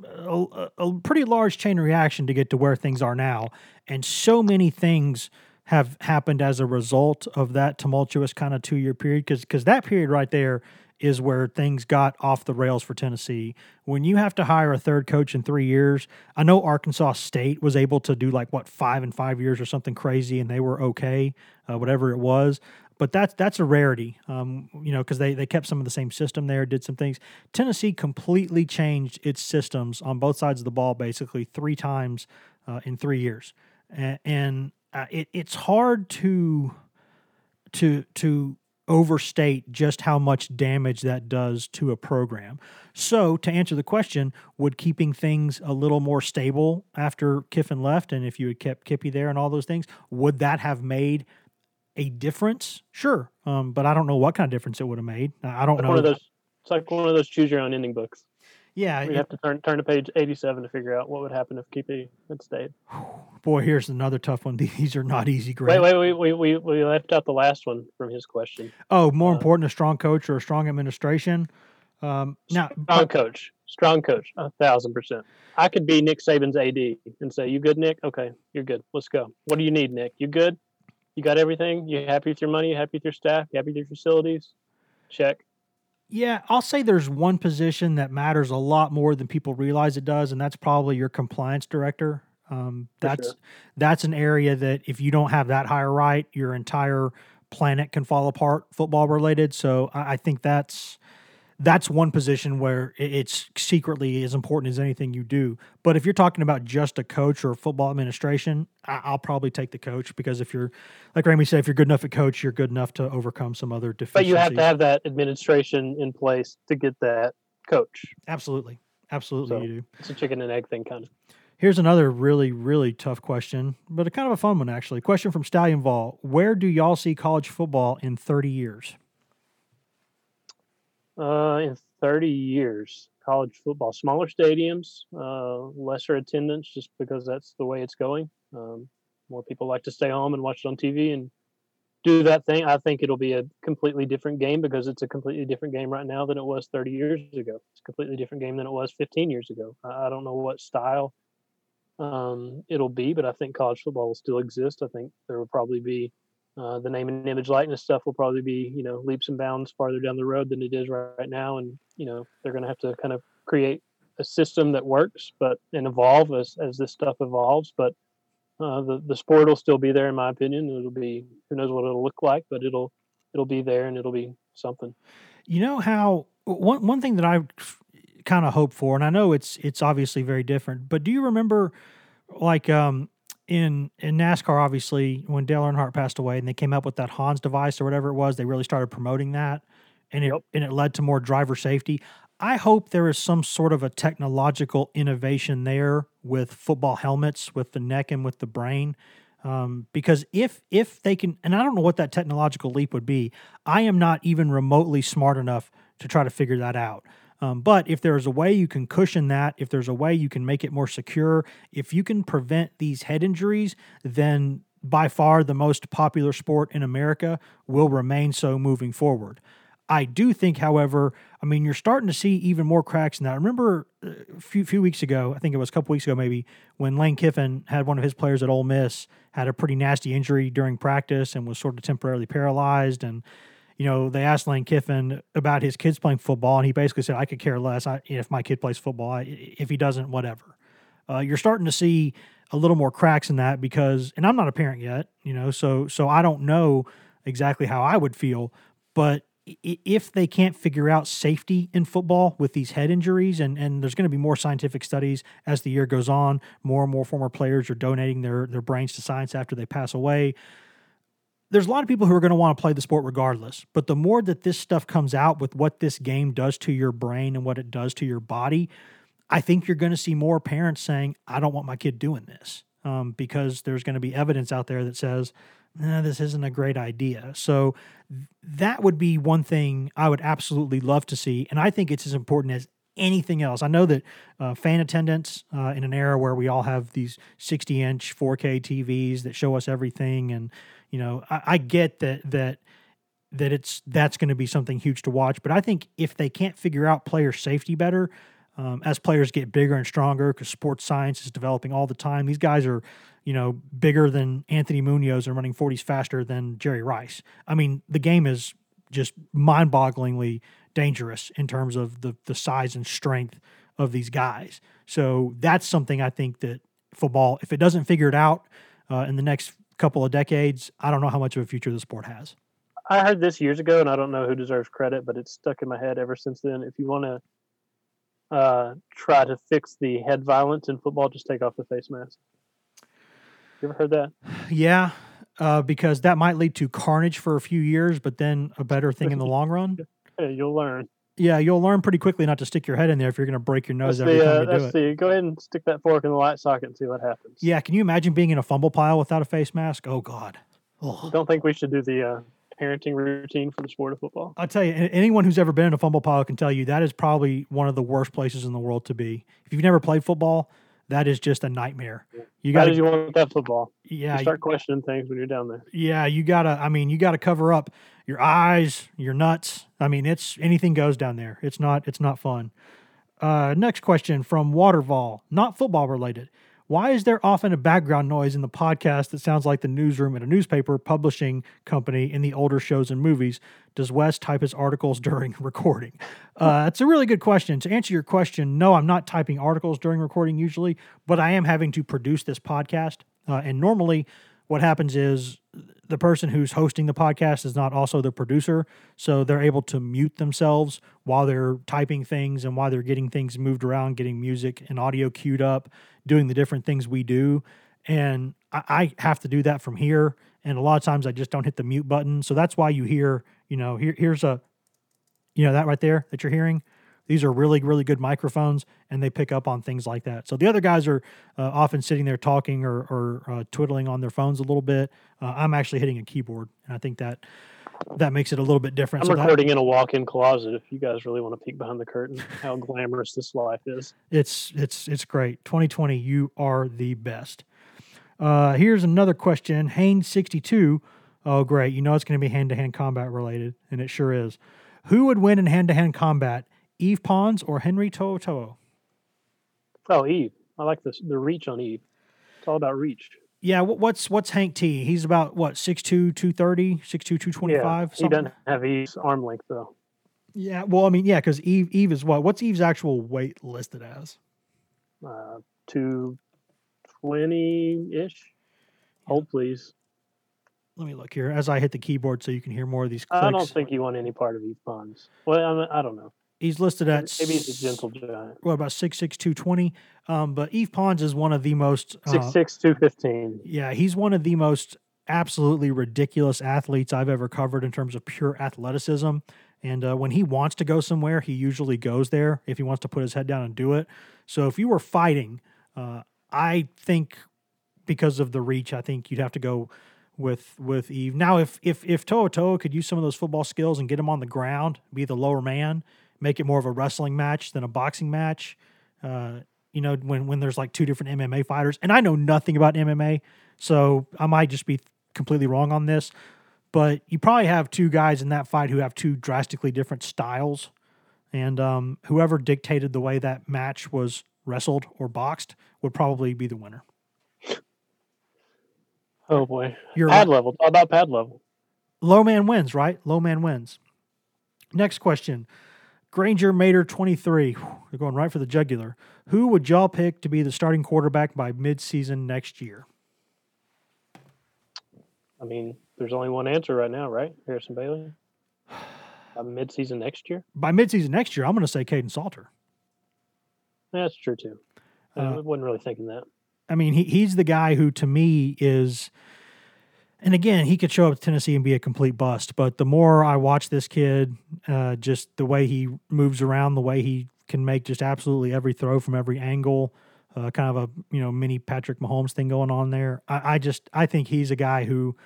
a, a pretty large chain reaction to get to where things are now, and so many things have happened as a result of that tumultuous kind of two year period. Because because that period right there is where things got off the rails for Tennessee. When you have to hire a third coach in three years, I know Arkansas State was able to do like what five and five years or something crazy, and they were okay, uh, whatever it was but that's that's a rarity, um, you know, because they they kept some of the same system there, did some things. Tennessee completely changed its systems on both sides of the ball, basically three times uh, in three years, and, and uh, it, it's hard to to to overstate just how much damage that does to a program. So, to answer the question, would keeping things a little more stable after Kiffin left, and if you had kept Kippy there and all those things, would that have made a difference, sure, um, but I don't know what kind of difference it would have made. I don't like know. One of those, it's like one of those choose your own ending books. Yeah, we have to turn turn to page eighty seven to figure out what would happen if Kippy had stayed. Boy, here's another tough one. These are not easy. Grant. Wait, wait, we, we we left out the last one from his question. Oh, more uh, important, a strong coach or a strong administration. Um, now, strong but, coach, strong coach, a thousand percent. I could be Nick Saban's AD and say, "You good, Nick? Okay, you're good. Let's go. What do you need, Nick? You good? You got everything? You happy with your money? You happy with your staff? You happy with your facilities? Check. Yeah, I'll say there's one position that matters a lot more than people realize it does, and that's probably your compliance director. Um, that's sure. that's an area that if you don't have that hire right, your entire planet can fall apart, football related. So I, I think that's that's one position where it's secretly as important as anything you do. But if you're talking about just a coach or football administration, I'll probably take the coach because if you're, like Ramey said, if you're good enough at coach, you're good enough to overcome some other deficiencies. But you have to have that administration in place to get that coach. Absolutely. Absolutely, so you do. It's a chicken and egg thing, kind of. Here's another really, really tough question, but a kind of a fun one, actually. Question from Stallion Vol Where do y'all see college football in 30 years? Uh, in 30 years, college football, smaller stadiums, uh, lesser attendance, just because that's the way it's going. Um, more people like to stay home and watch it on TV and do that thing. I think it'll be a completely different game because it's a completely different game right now than it was 30 years ago. It's a completely different game than it was 15 years ago. I don't know what style um, it'll be, but I think college football will still exist. I think there will probably be uh, the name and image likeness stuff will probably be you know leaps and bounds farther down the road than it is right, right now, and you know they're going to have to kind of create a system that works, but and evolve as as this stuff evolves. But uh, the the sport will still be there, in my opinion. It'll be who knows what it'll look like, but it'll it'll be there and it'll be something. You know how one one thing that I kind of hope for, and I know it's it's obviously very different, but do you remember like um in in NASCAR, obviously, when Dale Earnhardt passed away, and they came up with that Hans device or whatever it was, they really started promoting that, and it yep. and it led to more driver safety. I hope there is some sort of a technological innovation there with football helmets, with the neck and with the brain, um, because if if they can, and I don't know what that technological leap would be. I am not even remotely smart enough to try to figure that out. Um, but if there's a way you can cushion that, if there's a way you can make it more secure, if you can prevent these head injuries, then by far the most popular sport in America will remain so moving forward. I do think, however, I mean, you're starting to see even more cracks in that. I remember uh, a few, few weeks ago, I think it was a couple weeks ago maybe, when Lane Kiffin had one of his players at Ole Miss had a pretty nasty injury during practice and was sort of temporarily paralyzed. And you know, they asked Lane Kiffin about his kids playing football, and he basically said, "I could care less I, if my kid plays football. I, if he doesn't, whatever." Uh, you're starting to see a little more cracks in that because, and I'm not a parent yet, you know, so so I don't know exactly how I would feel, but if they can't figure out safety in football with these head injuries, and, and there's going to be more scientific studies as the year goes on, more and more former players are donating their, their brains to science after they pass away there's a lot of people who are going to want to play the sport regardless. But the more that this stuff comes out with what this game does to your brain and what it does to your body, I think you're going to see more parents saying, I don't want my kid doing this um, because there's going to be evidence out there that says, nah, this isn't a great idea. So that would be one thing I would absolutely love to see. And I think it's as important as anything else. I know that uh, fan attendance uh, in an era where we all have these 60 inch 4K TVs that show us everything and you know, I, I get that that that it's that's going to be something huge to watch. But I think if they can't figure out player safety better, um, as players get bigger and stronger, because sports science is developing all the time. These guys are, you know, bigger than Anthony Munoz and running 40s faster than Jerry Rice. I mean, the game is just mind-bogglingly dangerous in terms of the the size and strength of these guys. So that's something I think that football, if it doesn't figure it out uh, in the next couple of decades, I don't know how much of a future the sport has. I heard this years ago, and I don't know who deserves credit, but it's stuck in my head ever since then. If you want to uh, try to fix the head violence in football, just take off the face mask. You ever heard that? Yeah, uh, because that might lead to carnage for a few years, but then a better thing in the long run. you'll learn. Yeah, you'll learn pretty quickly not to stick your head in there if you're going to break your nose that's every the, time uh, you do it. The, go ahead and stick that fork in the light socket and see what happens. Yeah, can you imagine being in a fumble pile without a face mask? Oh God. Oh. Don't think we should do the uh, parenting routine for the sport of football. I'll tell you, anyone who's ever been in a fumble pile can tell you that is probably one of the worst places in the world to be. If you've never played football, that is just a nightmare. You got to you want that football. Yeah, you start questioning things when you're down there. Yeah, you gotta. I mean, you got to cover up your eyes, your nuts. I mean, it's anything goes down there. It's not. It's not fun. Uh, next question from Waterval, not football related. Why is there often a background noise in the podcast that sounds like the newsroom at a newspaper publishing company in the older shows and movies? Does Wes type his articles during recording? Uh, it's a really good question. To answer your question, no, I'm not typing articles during recording usually, but I am having to produce this podcast. Uh, and normally, what happens is the person who's hosting the podcast is not also the producer. So they're able to mute themselves while they're typing things and while they're getting things moved around, getting music and audio queued up, doing the different things we do. And I, I have to do that from here. And a lot of times I just don't hit the mute button. So that's why you hear, you know, here, here's a, you know, that right there that you're hearing. These are really, really good microphones, and they pick up on things like that. So the other guys are uh, often sitting there talking or, or uh, twiddling on their phones a little bit. Uh, I'm actually hitting a keyboard, and I think that that makes it a little bit different. I'm So that- recording in a walk-in closet. If you guys really want to peek behind the curtain, how glamorous this life is. It's it's it's great. 2020, you are the best. Uh, here's another question. Haynes 62. Oh, great. You know it's going to be hand to hand combat related, and it sure is. Who would win in hand to hand combat, Yves Pons or Henry To'o Oh, Yves. I like this. The reach on Yves. It's all about reach. Yeah, what's what's Hank T? He's about what 6'2", 230, 6'2", 225, Yeah, he doesn't have Yves's arm length though. Yeah, well, I mean, yeah, because Yves Yves is what? What's Yves's actual weight listed as? Uh, two twenty ish. Hold please. Let me look here as I hit the keyboard so you can hear more of these clicks. I don't think you want any part of Yves Pons. Well, I, mean, I don't know. He's listed at Maybe he's a gentle giant. what about six six two twenty? Um, but Yves Pons is one of the most uh, Six six two fifteen. yeah, he's one of the most absolutely ridiculous athletes I've ever covered in terms of pure athleticism. And uh, when he wants to go somewhere, he usually goes there if he wants to put his head down and do it. So if you were fighting, uh, I think because of the reach, I think you'd have to go with with Yves. Now, if if if To'o To'o could use some of those football skills and get him on the ground, be the lower man, make it more of a wrestling match than a boxing match. Uh, you know, when when there's like two different MMA fighters, and I know nothing about MMA, so I might just be completely wrong on this. But you probably have two guys in that fight who have two drastically different styles, and um, whoever dictated the way that match was wrestled or boxed would probably be the winner. Oh boy. You're pad level. It's all about pad level. Low man wins, right? Low man wins. Next question. Granger Mater 23. Whew, They're going right for the jugular. Who would y'all pick to be the starting quarterback by midseason next year? I mean, there's only one answer right now, right? Harrison Bailey. Uh, mid-season next year. By midseason next year, I'm going to say Kaidon Salter. That's true too. Uh, I wasn't really thinking that. I mean, he, he's the guy who, to me, is. And again, he could show up to Tennessee and be a complete bust. But the more I watch this kid, uh, just the way he moves around, the way he can make just absolutely every throw from every angle, uh, kind of a you know mini Patrick Mahomes thing going on there. I, I just I think he's a guy who,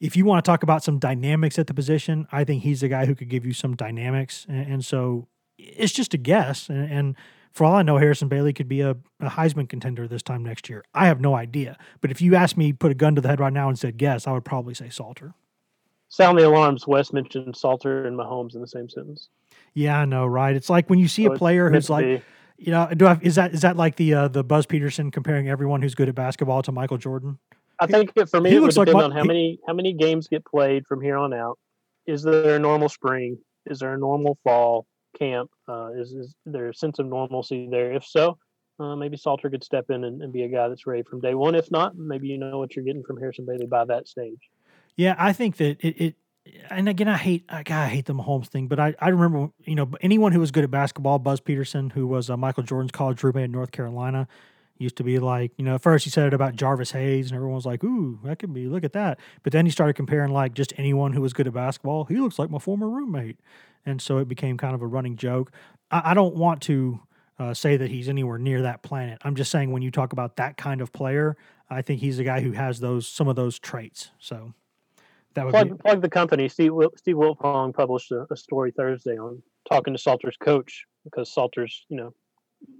if you want to talk about some dynamics at the position, I think he's the guy who could give you some dynamics. And, and so it's just a guess. And, and for all I know, Harrison Bailey could be a, a Heisman contender this time next year. I have no idea. But if you asked me, put a gun to the head right now and said guess, I would probably say Salter. Sound the alarms. Wes mentioned Salter and Mahomes in the same sentence. Yeah, I know, right? It's like when you see So a player who's like, be. you know, do I, is that is that like the uh, the Buzz Peterson comparing everyone who's good at basketball to Michael Jordan? I think it, for me, he it would looks like depend on how he- many how many games get played from here on out. Is there a normal spring? Is there a normal fall camp? Uh, is, is there a sense of normalcy there? If so, uh, maybe Salter could step in and, and be a guy that's ready from day one. If not, maybe you know what you're getting from Harrison Bailey by that stage. Yeah, I think that it, it and again, I hate, I, God, I hate the Mahomes thing, but I, I remember, you know, anyone who was good at basketball, Buzz Peterson, who was uh, Michael Jordan's college roommate in North Carolina, used to be like, you know, at first he said it about Jarvis Hayes, and everyone was like, ooh, that could be, look at that. But then he started comparing like just anyone who was good at basketball. He looks like my former roommate. And so it became kind of a running joke. I, I don't want to uh, say that he's anywhere near that planet. I'm just saying when you talk about that kind of player, I think he's a guy who has those, some of those traits. So that would be. Plug, plug the company. Steve Steve Wiltfong published a, a story Thursday on talking to Salter's coach because Salter's you know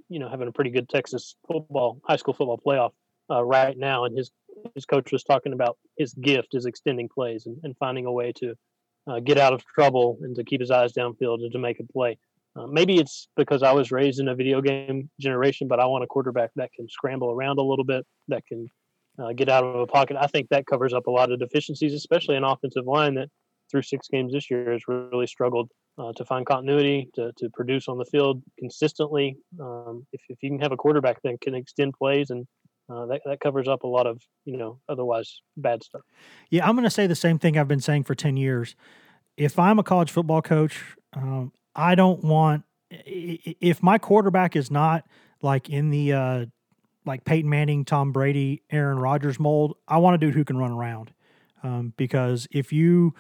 you know having a pretty good Texas football high school football playoff uh, right now, and his his coach was talking about his gift is extending plays and, and finding a way to uh, get out of trouble and to keep his eyes downfield and to make a play. Uh, maybe it's because I was raised in a video game generation, but I want a quarterback that can scramble around a little bit, that can uh, get out of a pocket. I think that covers up a lot of deficiencies, especially an offensive line that through six games this year has really struggled uh, to find continuity, to, to produce on the field consistently. Um, if, if you can have a quarterback that can extend plays and uh, that, that covers up a lot of, you know, otherwise bad stuff. Yeah, I'm going to say the same thing I've been saying for 10 years. If I'm a college football coach, um, I don't want, if my quarterback is not like in the, uh, like Peyton Manning, Tom Brady, Aaron Rodgers mold, I want a dude who can run around. Um, because if you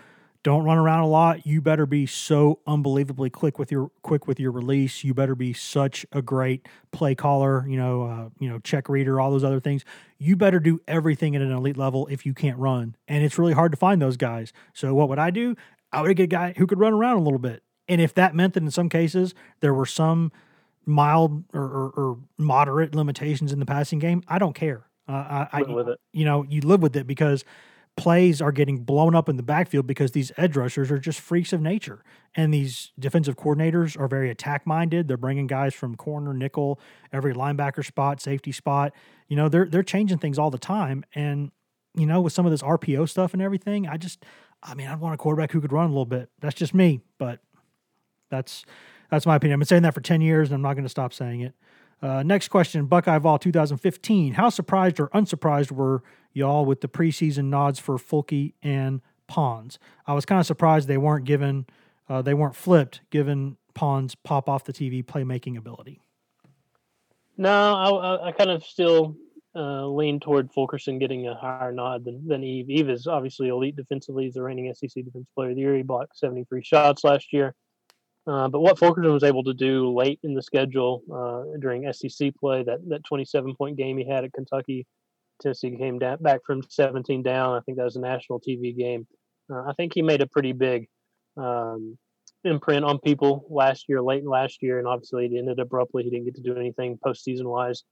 don't run around a lot, you better be so unbelievably quick with your quick with your release. You better be such a great play caller, you know, uh, you know, check reader, all those other things. You better do everything at an elite level if you can't run, and it's really hard to find those guys. So what would I do? I would get a guy who could run around a little bit. And if that meant that in some cases there were some mild or, or, or moderate limitations in the passing game, I don't care. Uh, I, Live with it. you know, you live with it because plays are getting blown up in the backfield because these edge rushers are just freaks of nature. And these defensive coordinators are very attack minded. They're bringing guys from corner, nickel, every linebacker spot, safety spot. You know, they're they're changing things all the time. And you know, with some of this RPO stuff and everything, I just, I mean, I want a quarterback who could run a little bit. That's just me, but that's that's my opinion. I've been saying that for ten years, and I'm not going to stop saying it. Uh, next question, Buckeye Vol 2015. How surprised or unsurprised were y'all with the preseason nods for Fulke and Pons? I was kind of surprised they weren't given, uh, they weren't flipped, given Pons pop off the TV playmaking ability. No, I, I, kind of still uh, lean toward Fulkerson getting a higher nod than, than Yves. Yves is obviously elite defensively. He's the reigning SEC Defensive Player of the Year. He blocked 73 shots last year. Uh, but what Fulkerson was able to do late in the schedule uh, during SEC play, that, that 27 point game he had at Kentucky, Tennessee came down, back from 17 down. I think that was a national TV game. Uh, I think he made a pretty big um, imprint on people last year, late in last year, and obviously it ended abruptly. He didn't get to do anything postseason wise.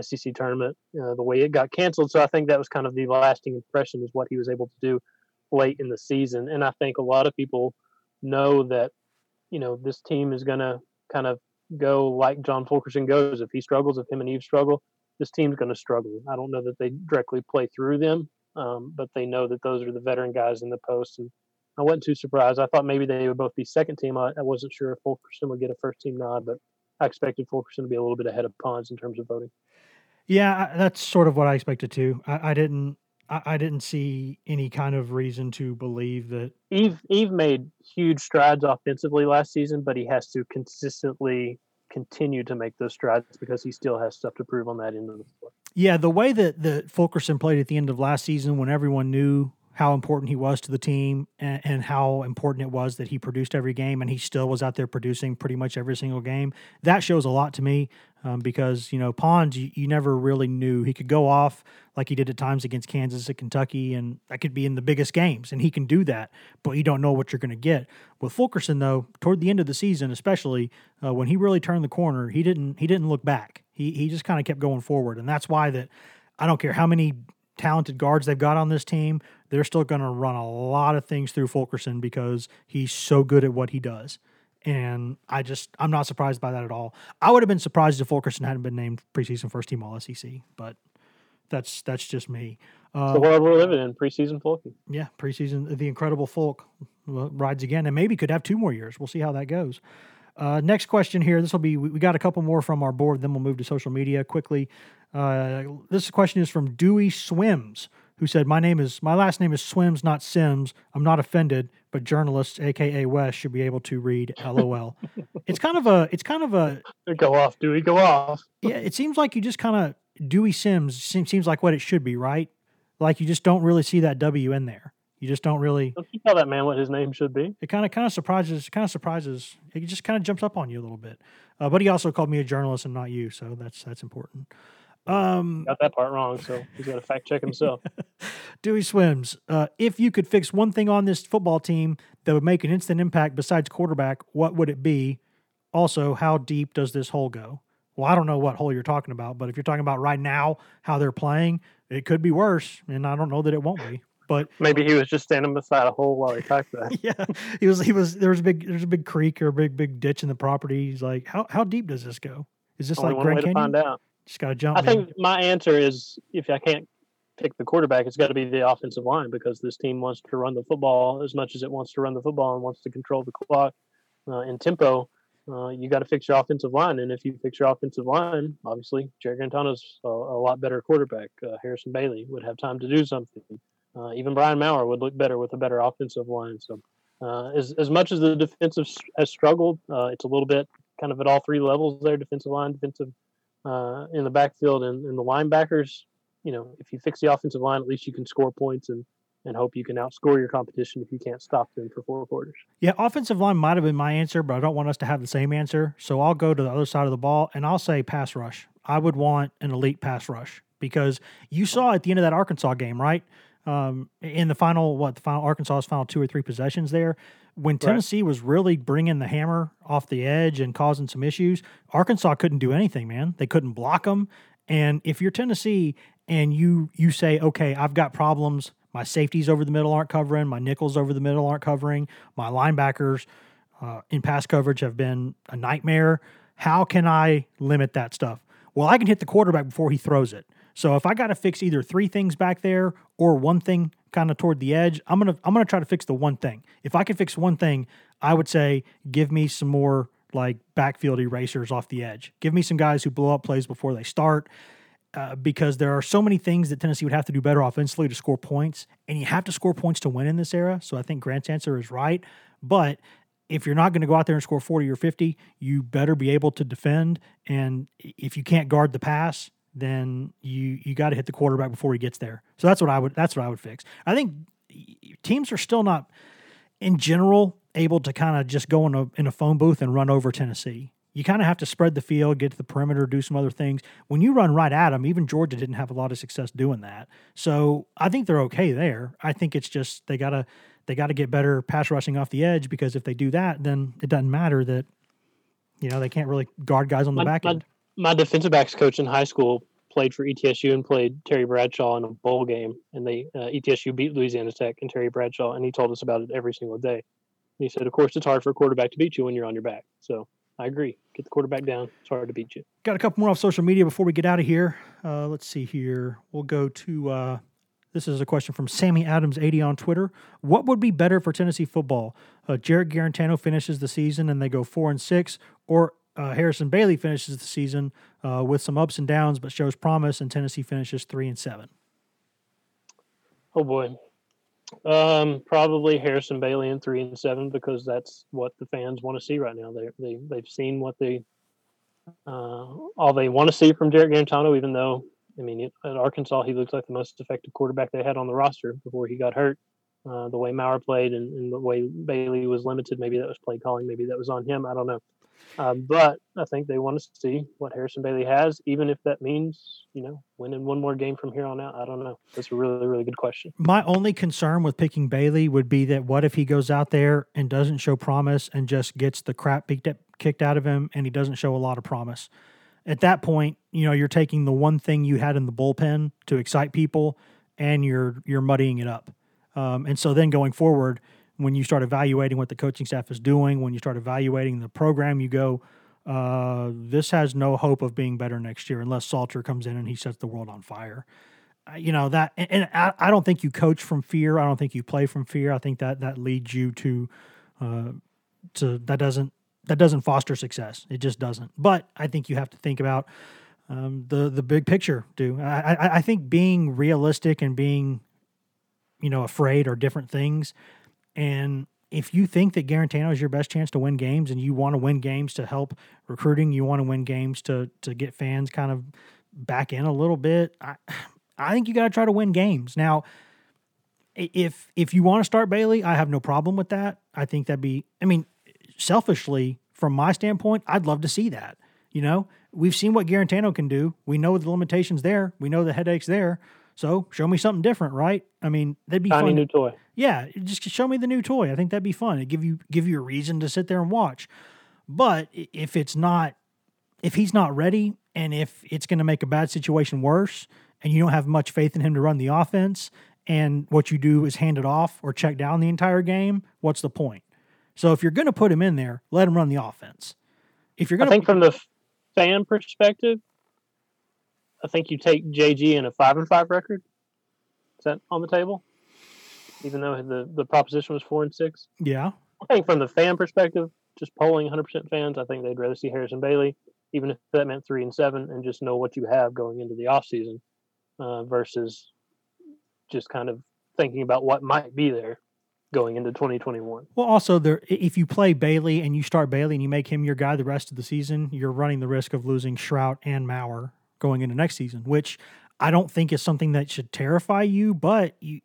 SEC tournament, uh, the way it got canceled. So I think that was kind of the lasting impression is what he was able to do late in the season. And I think a lot of people know that, you know, this team is going to kind of go like John Fulkerson goes. If he struggles, if him and Yves struggle, this team's going to struggle. I don't know that they directly play through them, um, but they know that those are the veteran guys in the post. And I wasn't too surprised. I thought maybe they would both be second team. I, I wasn't sure if Fulkerson would get a first team nod, but I expected Fulkerson to be a little bit ahead of Pons in terms of voting. Yeah, that's sort of what I expected too. I, I didn't. I, I didn't see any kind of reason to believe that Yves Yves made huge strides offensively last season, but he has to consistently continue to make those strides because he still has stuff to prove on that end of the floor. Yeah, the way that that Fulkerson played at the end of last season, when everyone knew how important he was to the team and, and, how important it was that he produced every game and he still was out there producing pretty much every single game. That shows a lot to me um, because, you know, Pons, you, you, never really knew. He could go off like he did at times against Kansas and Kentucky, and that could be in the biggest games, and he can do that, but you don't know what you're going to get. With Fulkerson, though, toward the end of the season, especially uh, when he really turned the corner, he didn't he didn't look back. He, he just kind of kept going forward, and that's why that I don't care how many talented guards they've got on this team, they're still going to run a lot of things through Fulkerson because he's so good at what he does. And I just, I'm not surprised by that at all. I would have been surprised if Fulkerson hadn't been named preseason first team All SEC, but that's that's just me. Uh, the world we're living in, preseason Fulky. Yeah, preseason, the incredible Folk rides again, and maybe could have two more years. We'll see how that goes. Uh, next question here. This will be, we got a couple more from our board, then we'll move to social media quickly. Uh, this question is from Dewey Swims, who said, "My name is my last name is Swims, not Sims. I'm not offended, but journalists, aka West, should be able to read LOL." it's kind of a it's kind of a go off, Dewey, go off. yeah, it seems like you just kind of Dewey Sims seems seems like what it should be, right? Like you just don't really see that W in there. You just don't really. Don't you tell that man what his name should be? It kind of kind of surprises kind of surprises. It just kind of jumps up on you a little bit. Uh, but he also called me a journalist and not you, so that's that's important. Um, Got that part wrong, so he's got to fact check himself. Dewey Swims. Uh, if you could fix one thing on this football team that would make an instant impact besides quarterback, what would it be? Also, how deep does this hole go? Well, I don't know what hole you're talking about, but if you're talking about right now how they're playing, it could be worse, and I don't know that it won't be. But maybe he was just standing beside a hole while he talked that. yeah, he was. He was. There was a big. There's a big creek or a big big ditch in the property. He's like, how how deep does this go? Is this Only like one Grand way to Canyon? Just got to jump. I man. think my answer is if I can't pick the quarterback, it's got to be the offensive line because this team wants to run the football as much as it wants to run the football and wants to control the clock uh, in tempo. Uh, you got to fix your offensive line, and if you fix your offensive line, obviously Jerry Guarantano's a, a lot better quarterback. Uh, Harrison Bailey would have time to do something. Uh, even Brian Maurer would look better with a better offensive line. So, uh, as as much as the defensive has struggled, uh, it's a little bit kind of at all three levels there: defensive line, defensive uh, in the backfield, and, and the linebackers. You know, if you fix the offensive line, at least you can score points and and hope you can outscore your competition if you can't stop them for four quarters. Yeah, offensive line might have been my answer, but I don't want us to have the same answer. So I'll go to the other side of the ball and I'll say pass rush. I would want an elite pass rush because you saw at the end of that Arkansas game, right? Um, in the final, what the final Arkansas's final two or three possessions there, when Tennessee right. was really bringing the hammer off the edge and causing some issues, Arkansas couldn't do anything, man. They couldn't block them. And if you're Tennessee and you you say, okay, I've got problems. My safeties over the middle aren't covering. My nickels over the middle aren't covering. My linebackers uh, in pass coverage have been a nightmare. How can I limit that stuff? Well, I can hit the quarterback before he throws it. So if I got to fix either three things back there or one thing kind of toward the edge, I'm gonna I'm gonna try to fix the one thing. If I can fix one thing, I would say give me some more like backfield erasers off the edge. Give me some guys who blow up plays before they start. Uh, because there are so many things that Tennessee would have to do better offensively to score points, and you have to score points to win in this era. So I think Grant's answer is right. But if you're not going to go out there and score 40 or 50, you better be able to defend. And if you can't guard the pass, then you you got to hit the quarterback before he gets there. So that's what I would that's what I would fix. I think teams are still not in general able to kind of just go in a in a phone booth and run over Tennessee. You kind of have to spread the field, get to the perimeter, do some other things. When you run right at them, even Georgia didn't have a lot of success doing that. So I think they're okay there. I think it's just they gotta they got to get better pass rushing off the edge because if they do that, then it doesn't matter that you know they can't really guard guys on the my, back end. My, defensive backs coach in high school played for ETSU and played Terry Bradshaw in a bowl game, and they uh, ETSU beat Louisiana Tech and Terry Bradshaw, and he told us about it every single day. he said, "Of course, it's hard for a quarterback to beat you when you're on your back." So I agree. Get the quarterback down. It's hard to beat you. Got a couple more off social media before we get out of here. Uh, let's see here. We'll go to. Uh, this is a question from Sammy Adams 80 on Twitter. What would be better for Tennessee football? Uh, Jarrett Guarantano finishes the season and they go four and six, or uh, Harrison Bailey finishes the season uh, with some ups and downs, but shows promise, and Tennessee finishes three and seven. Oh boy, um, probably Harrison Bailey in three and seven because that's what the fans want to see right now. They they they've seen what they uh, all they want to see from Jarrett Guarantano. Even though I mean at Arkansas he looks like the most effective quarterback they had on the roster before he got hurt. Uh, the way Maurer played and, and, the way Bailey was limited, maybe that was play calling, maybe that was on him. I don't know. Um, but I think they want to see what Harrison Bailey has, even if that means, you know, winning one more game from here on out. I don't know. That's a really, really good question. My only concern with picking Bailey would be that what if he goes out there and doesn't show promise and just gets the crap kicked out of him and he doesn't show a lot of promise? At that point, you know, you're taking the one thing you had in the bullpen to excite people and you're you're muddying it up. Um, and so then going forward, when you start evaluating what the coaching staff is doing, when you start evaluating the program, you go, uh, this has no hope of being better next year unless Salter comes in and he sets the world on fire. Uh, you know that, and, I, don't think you coach from fear. I don't think you play from fear. I think that that leads you to, uh, to that doesn't that doesn't foster success. It just doesn't. But I think you have to think about um, the the big picture. Do I, I, I think being realistic and being, you know, afraid are different things. And if you think that Guarantano is your best chance to win games and you want to win games to help recruiting, you want to win games to to get fans kind of back in a little bit, I I think you got to try to win games. Now, if if you want to start Bailey, I have no problem with that. I think that'd be I mean, selfishly from my standpoint, I'd love to see that. You know, we've seen what Guarantano can do. We know the limitations there. We know the headaches there. So show me something different, right? I mean, that'd be Tiny fun. new toy. Yeah, just show me the new toy. I think that'd be fun. It give you give you a reason to sit there and watch. But if it's not, if he's not ready, and if it's going to make a bad situation worse, and you don't have much faith in him to run the offense, and what you do is hand it off or check down the entire game, what's the point? So if you're going to put him in there, let him run the offense. If you're going to, I think from the fan perspective, I think you take JG in a five and five record. Is that on the table? Even though the the proposition was four and six. Yeah. I think from the fan perspective, just polling 100% fans, I think they'd rather see Harrison Bailey, even if that meant three and seven, and just know what you have going into the off season, uh, versus just kind of thinking about what might be there going into 2021. Well, also there, if you play Bailey and you start Bailey and you make him your guy the rest of the season, you're running the risk of losing Shrout and Maurer going into next season, which I don't think is something that should terrify you. But you,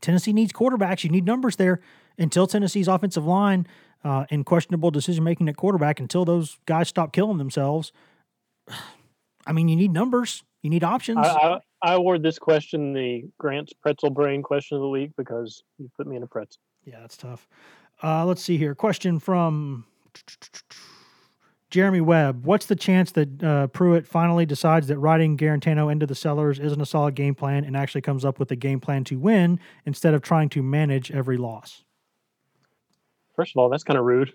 Tennessee needs quarterbacks. You need numbers there until Tennessee's offensive line uh, and questionable decision making at quarterback until those guys stop killing themselves. I mean, you need numbers. You need options. I, I, I award this question the Grant's pretzel brain question of the week because you put me in a pretzel. Yeah, that's tough. Uh, let's see here. Question from Jeremy Webb. What's the chance that uh, Pruitt finally decides that riding Guarantano into the cellars isn't a solid game plan and actually comes up with a game plan to win instead of trying to manage every loss? First of all, that's kind of rude.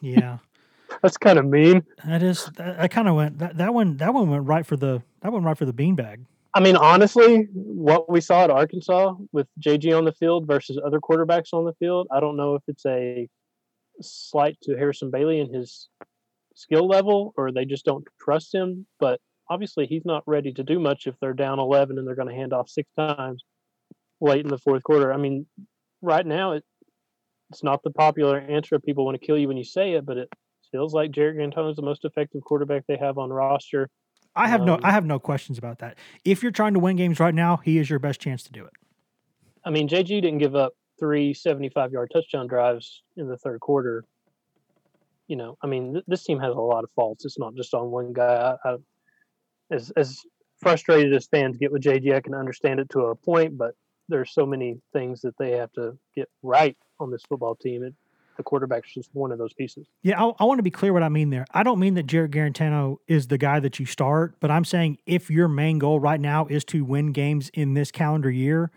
Yeah. that's kind of mean. That is. That, I kind of went. That, that one. That one went right for the. That went right for the beanbag. I mean, honestly, what we saw at Arkansas with JG on the field versus other quarterbacks on the field, I don't know if it's a slight to Harrison Bailey and his skill level, or they just don't trust him. But obviously, he's not ready to do much if they're down 11 and they're going to hand off six times late in the fourth quarter. I mean, right now, it, it's not the popular answer. People want to kill you when you say it, but it feels like Jarrett Guarantano is the most effective quarterback they have on roster. I have um, no I have no questions about that. If you're trying to win games right now, he is your best chance to do it. I mean, JG didn't give up three 75 yard touchdown drives in the third quarter. You know, I mean, th- this team has a lot of faults. It's not just on one guy. I, I, as as frustrated as fans get with JG, I can understand it to a point, but there's so many things that they have to get right on this football team. It, the quarterback's just one of those pieces. Yeah, I, I want to be clear what I mean there. I don't mean that Jarrett Guarantano is the guy that you start, but I'm saying if your main goal right now is to win games in this calendar year,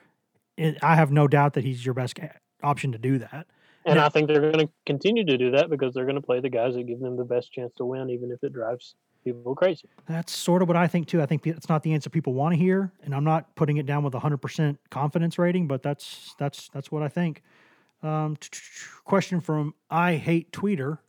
it, I have no doubt that he's your best option to do that. And. I think they're going to continue to do that because they're going to play the guys that give them the best chance to win, even if it drives people crazy. That's sort of what I think too. I think it's not the answer people want to hear, and I'm not putting it down with a hundred percent confidence rating, but that's that's that's what I think. Um, question from I hate Tweeter,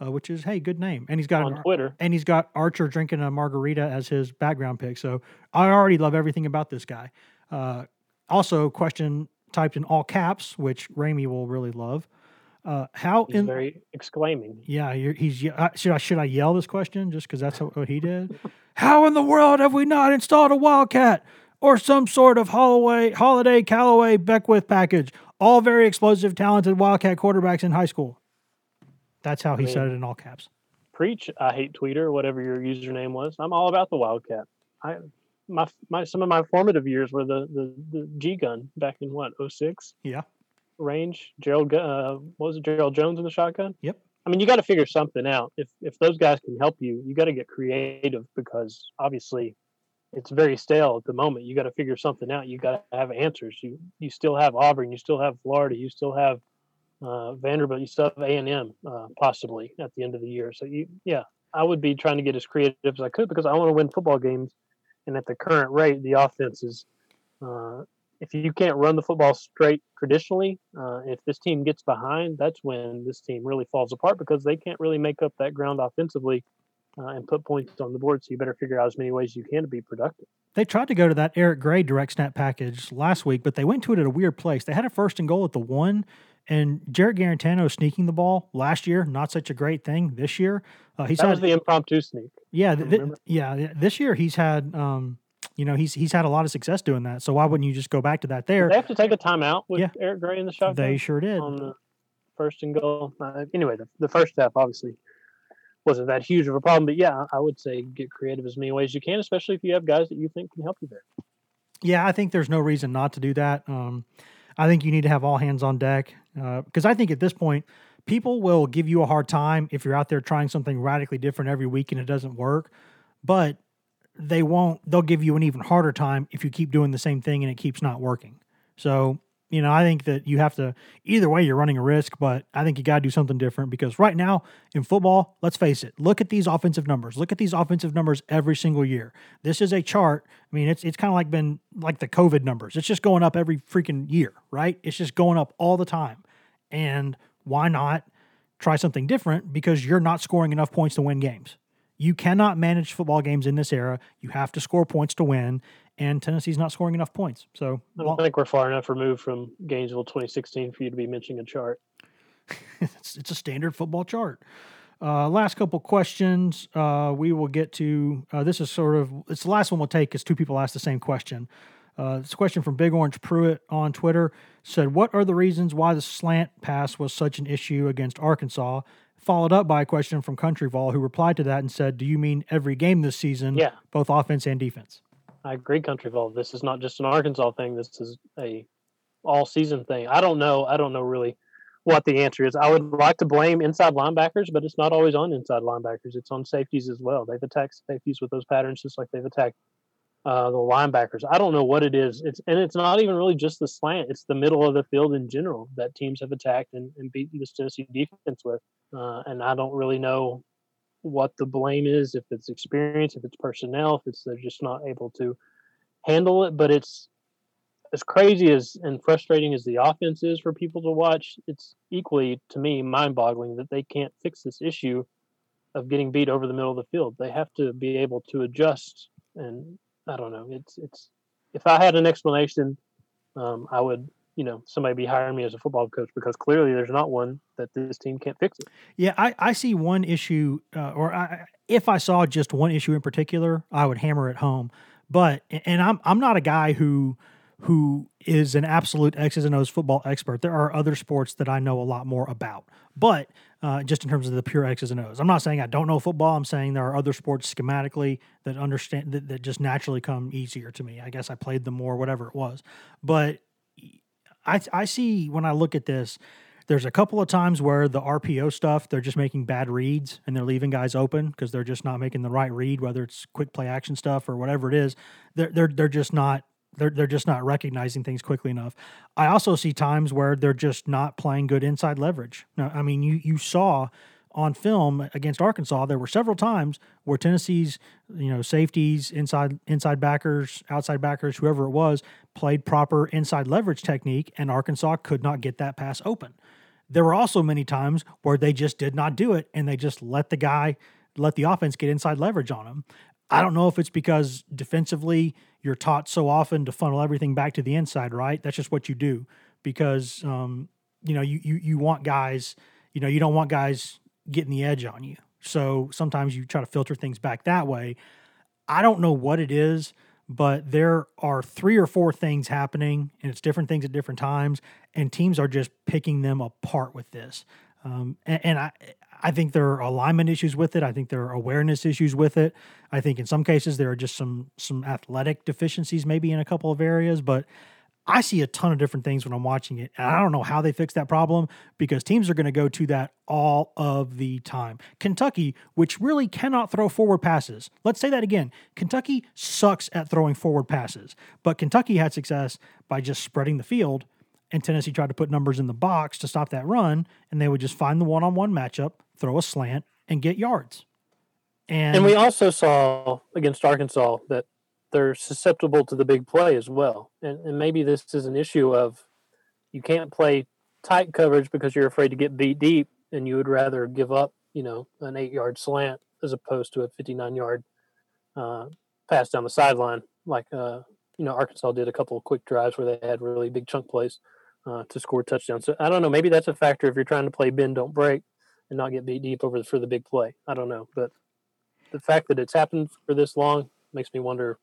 uh, which is hey, good name, and he's got On an, Twitter. and he's got Archer drinking a margarita as his background pick. So I already love everything about this guy. Uh, also, question typed in all caps, which Ramey will really love. Uh, how He's in very exclaiming. yeah, you're, he's uh, should I should I yell this question just because that's what he did? How in the world have we not installed a Wildcat or some sort of Holloway, Holiday Callaway Beckwith package? All very explosive, talented Wildcat quarterbacks in high school. That's how he said it in all caps. preach I hate Tweeter, whatever your username was. I'm all about the Wildcat. I my my some of my formative years were the the, the G gun back in what 06 Yeah. range. Gerald uh, what was it Gerald Jones in the shotgun? Yep. I mean, you got to figure something out. If if those guys can help you, you got to get creative because obviously it's very stale at the moment. You got to figure something out. You got to have answers. You you still have Auburn, you still have Florida, you still have uh, Vanderbilt, you still have A and M uh, possibly at the end of the year. So you yeah, I would be trying to get as creative as I could because I want to win football games. And at the current rate, the offense is. Uh, if you can't run the football straight traditionally, uh, if this team gets behind, that's when this team really falls apart because they can't really make up that ground offensively uh, and put points on the board. So you better figure out as many ways you can to be productive. They tried to go to that Eric Gray direct snap package last week, but they went to it at a weird place. They had a first and goal at the one, and Jarrett Guarantano sneaking the ball last year, not such a great thing. This year, uh, he's That had was the impromptu sneak. Yeah, th- yeah. This year he's had, um, you know, he's he's had a lot of success doing that. So why wouldn't you just go back to that there? They have to take a timeout with Yeah. Eric Gray in the shotgun. They sure did. on the first and goal. Uh, anyway, the, the first half obviously wasn't that huge of a problem, but yeah, I would say get creative as many ways you can, especially if you have guys that you think can help you there. Yeah, I think there's no reason not to do that. Um, I think you need to have all hands on deck uh, because I think at this point, people will give you a hard time if you're out there trying something radically different every week and it doesn't work. But they won't. They'll give you an even harder time if you keep doing the same thing and it keeps not working. So you know, I think that you have to. Either way, you're running a risk, but I think you got to do something different because right now in football, let's face it. Look at these offensive numbers. Look at these offensive numbers every single year. This is a chart. I mean, it's it's kind of like been like the COVID numbers. It's just going up every freaking year, right? It's just going up all the time. And why not try something different? Because you're not scoring enough points to win games. You cannot manage football games in this era. You have to score points to win, and Tennessee's not scoring enough points. So I don't think we're far enough removed from Gainesville 2016 for you to be mentioning a chart. it's, it's a standard football chart. Uh, last couple questions. Uh, we will get to. Uh, this is sort of it's the last one we'll take because two people asked the same question. Uh, this question from Big Orange Pruitt on Twitter said, "What are the reasons why the slant pass was such an issue against Arkansas?" Followed up by a question from Countryval, who replied to that and said, "Do you mean every game this season, Yeah. both offense and defense?" I agree, Countryville. This is not just an Arkansas thing. This is a all season thing. I don't know. I don't know really what the answer is. I would like to blame inside linebackers, but it's not always on inside linebackers. It's on safeties as well. They've attacked safeties with those patterns just like they've attacked uh, the linebackers. I don't know what it is. It's and it's not even really just the slant. It's the middle of the field in general that teams have attacked and, and beaten this Tennessee defense with. Uh, and I don't really know what the blame is. If it's experience, if it's personnel, if it's they're just not able to handle it. But it's as crazy as and frustrating as the offense is for people to watch. It's equally to me mind-boggling that they can't fix this issue of getting beat over the middle of the field. They have to be able to adjust and I don't know. It's it's if I had an explanation, um, I would you know somebody be hiring me as a football coach because clearly there's not one that this team can't fix it. Yeah, I, I see one issue, uh, or I, if I saw just one issue in particular, I would hammer it home. But and I'm I'm not a guy who who is an absolute X's and O's football expert. There are other sports that I know a lot more about, but uh, just in terms of the pure X's and O's, I'm not saying I don't know football. I'm saying there are other sports schematically that understand that, that just naturally come easier to me. I guess I played them more, whatever it was. But I I see when I look at this, there's a couple of times where the RPO stuff, they're just making bad reads and they're leaving guys open because they're just not making the right read, whether it's quick play action stuff or whatever it is. They're they're they're just not they're they're just not recognizing things quickly enough. I also see times where they're just not playing good inside leverage. Now, I mean, you you saw on film against Arkansas, there were several times where Tennessee's, you know, safeties, inside inside backers, outside backers, whoever it was, played proper inside leverage technique, and Arkansas could not get that pass open. There were also many times where they just did not do it, and they just let the guy, let the offense get inside leverage on them. I don't know if it's because defensively you're taught so often to funnel everything back to the inside, right? That's just what you do because um, you know you, you you want guys, you know, you don't want guys getting the edge on you. So sometimes you try to filter things back that way. I don't know what it is, but there are three or four things happening, and it's different things at different times, and teams are just picking them apart with this. Um, and, and I, I think there are alignment issues with it. I think there are awareness issues with it. I think in some cases there are just some some athletic deficiencies, maybe in a couple of areas, but I see a ton of different things when I'm watching it. And I don't know how they fix that problem because teams are going to go to that all of the time. Kentucky, which really cannot throw forward passes. Let's say that again. Kentucky sucks at throwing forward passes, but Kentucky had success by just spreading the field. And Tennessee tried to put numbers in the box to stop that run, and they would just find the one on one matchup, throw a slant, and get yards. And, and we also saw against Arkansas that they're susceptible to the big play as well. And, and maybe this is an issue of you can't play tight coverage because you're afraid to get beat deep, and you would rather give up, you know, an eight yard slant as opposed to a 59 yard uh, pass down the sideline, like uh, you know Arkansas did a couple of quick drives where they had really big chunk plays uh, to score touchdowns. So I don't know. Maybe that's a factor if you're trying to play bend don't break and not get beat deep over the, for the big play. I don't know, but the fact that it's happened for this long makes me wonder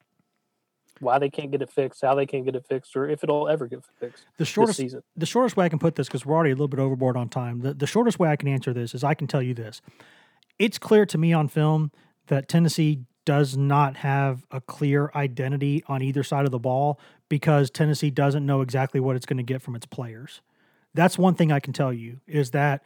why they can't get it fixed, how they can't get it fixed, or if it'll ever get fixed. The shortest season. The shortest way I can put this, because we're already a little bit overboard on time. The, the shortest way I can answer this is I can tell you this: it's clear to me on film that Tennessee does not have a clear identity on either side of the ball because Tennessee doesn't know exactly what it's going to get from its players. That's one thing I can tell you is that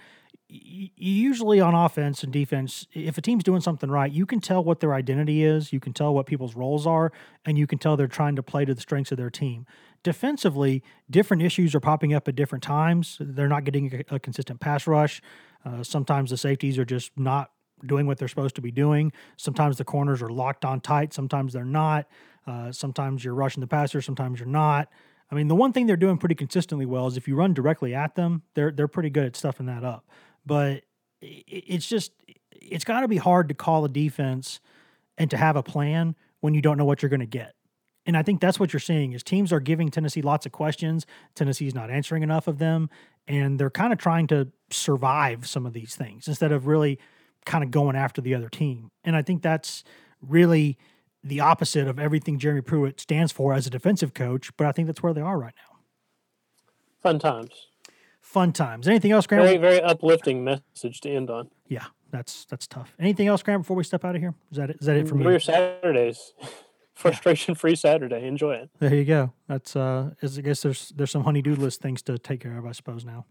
usually on offense and defense, if a team's doing something right, you can tell what their identity is, you can tell what people's roles are, and you can tell they're trying to play to the strengths of their team. Defensively, different issues are popping up at different times. They're not getting a, consistent pass rush. Uh, sometimes the safeties are just not doing what they're supposed to be doing. Sometimes the corners are locked on tight, sometimes they're not. Uh, sometimes you're rushing the passer, sometimes you're not. I mean, the one thing they're doing pretty consistently well is if you run directly at them, they're they're pretty good at stuffing that up but it's just it's got to be hard to call a defense and to have a plan when you don't know what you're going to get. And I think that's what you're seeing is teams are giving Tennessee lots of questions. Tennessee's not answering enough of them, and they're kind of trying to survive some of these things instead of really kind of going after the other team. And I think that's really the opposite of everything Jeremy Pruitt stands for as a defensive coach, but I think that's where they are right now. Fun times fun times. Anything else, Graham? Very, very uplifting message to end on. Yeah, that's that's tough. Anything else, Graham? Before we step out of here, is that it? Is that it for me? We're Saturdays. Frustration free Saturday. Enjoy it. There you go. That's uh, I guess there's there's some honeydew list things to take care of, I suppose now.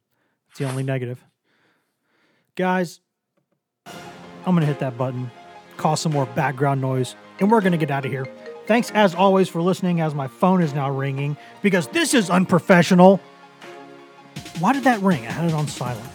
It's the only negative. Guys, I'm going to hit that button, cause some more background noise, and we're going to get out of here. Thanks as always for listening as my phone is now ringing because this is unprofessional. Why did that ring? I had it on silent.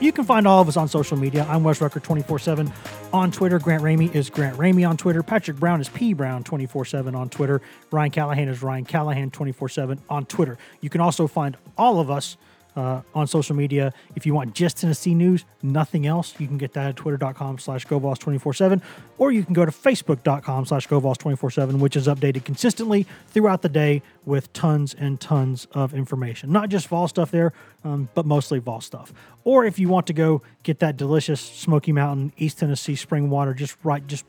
You can find all of us on social media. I'm Wes Rucker 24 7 on Twitter. Grant Ramey is Grant Ramey on Twitter. Patrick Brown is P Brown 24 7 on Twitter. Ryan Callahan is Ryan Callahan 24 7 on Twitter. You can also find all of us uh, on social media. If you want just Tennessee news, nothing else, you can get that at twitter.com slash GoVols247, or you can go to facebook.com slash GoVols247, which is updated consistently throughout the day with tons and tons of information. Not just Vol stuff there, um, but mostly Vol stuff. Or if you want to go get that delicious Smoky Mountain East Tennessee spring water just right, just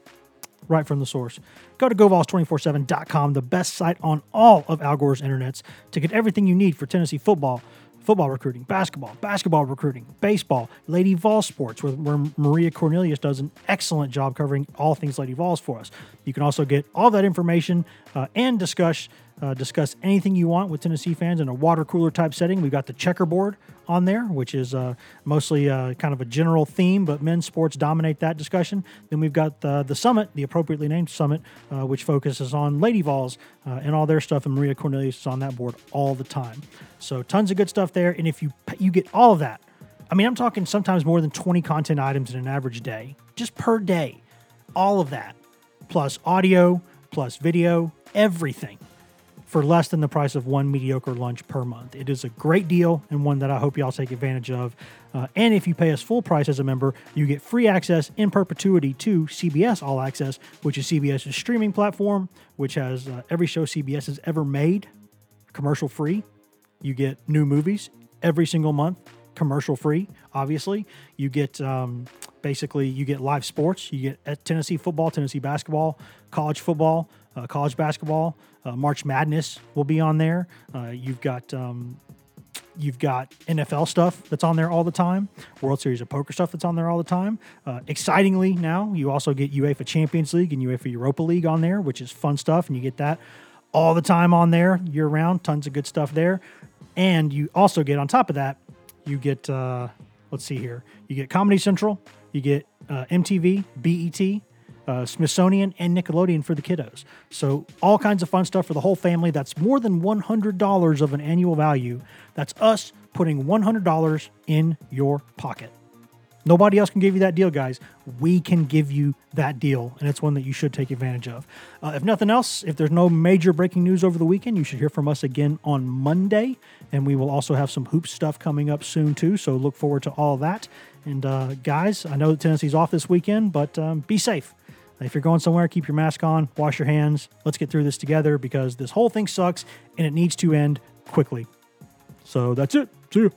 right from the source. Go to GoVols247.com, the best site on all of Al Gore's internets, to get everything you need for Tennessee football, football recruiting, basketball, basketball recruiting, baseball, Lady Vol sports, where, where, Maria Cornelius does an excellent job covering all things Lady Vols for us. You can also get all that information uh, and discuss uh, discuss anything you want with Tennessee fans in a water cooler type setting. We've got the checkerboard on there, which is uh, mostly uh, kind of a general theme, but men's sports dominate that discussion. Then we've got the, the summit, the appropriately named summit, uh, which focuses on Lady Vols uh, and all their stuff. And Maria Cornelius is on that board all the time. So tons of good stuff there. And if you you get all of that, I mean, I'm talking sometimes more than 20 content items in an average day, just per day. All of that, plus audio, plus video, everything for less than the price of one mediocre lunch per month. It is a great deal and one that I hope y'all take advantage of. Uh, and if you pay us full price as a member, you get free access in perpetuity to CBS All Access, which is CBS's streaming platform, which has uh, every show CBS has ever made commercial free. You get new movies every single month, commercial free. Obviously, you get um, basically you get live sports. You get uh, Tennessee football, Tennessee basketball, college football, uh, college basketball. Uh, March Madness will be on there. Uh, you've got um, you've got NFL stuff that's on there all the time. World Series of Poker stuff that's on there all the time. Uh, excitingly, now you also get UEFA Champions League and UEFA Europa League on there, which is fun stuff, and you get that all the time on there year round. Tons of good stuff there, and you also get on top of that, you get uh, let's see here, you get Comedy Central, you get uh, MTV, BET, uh, Smithsonian, and Nickelodeon for the kiddos. So, all kinds of fun stuff for the whole family. That's more than $100 of an annual value. That's us putting $100 in your pocket. Nobody else can give you that deal, guys. We can give you that deal, and it's one that you should take advantage of. Uh, if nothing else, if there's no major breaking news over the weekend, you should hear from us again on Monday, and we will also have some hoop stuff coming up soon too. So look forward to all that. And uh, guys, I know Tennessee's off this weekend, but um, be safe. If you're going somewhere, keep your mask on, wash your hands. Let's get through this together because this whole thing sucks and it needs to end quickly. So that's it. See you.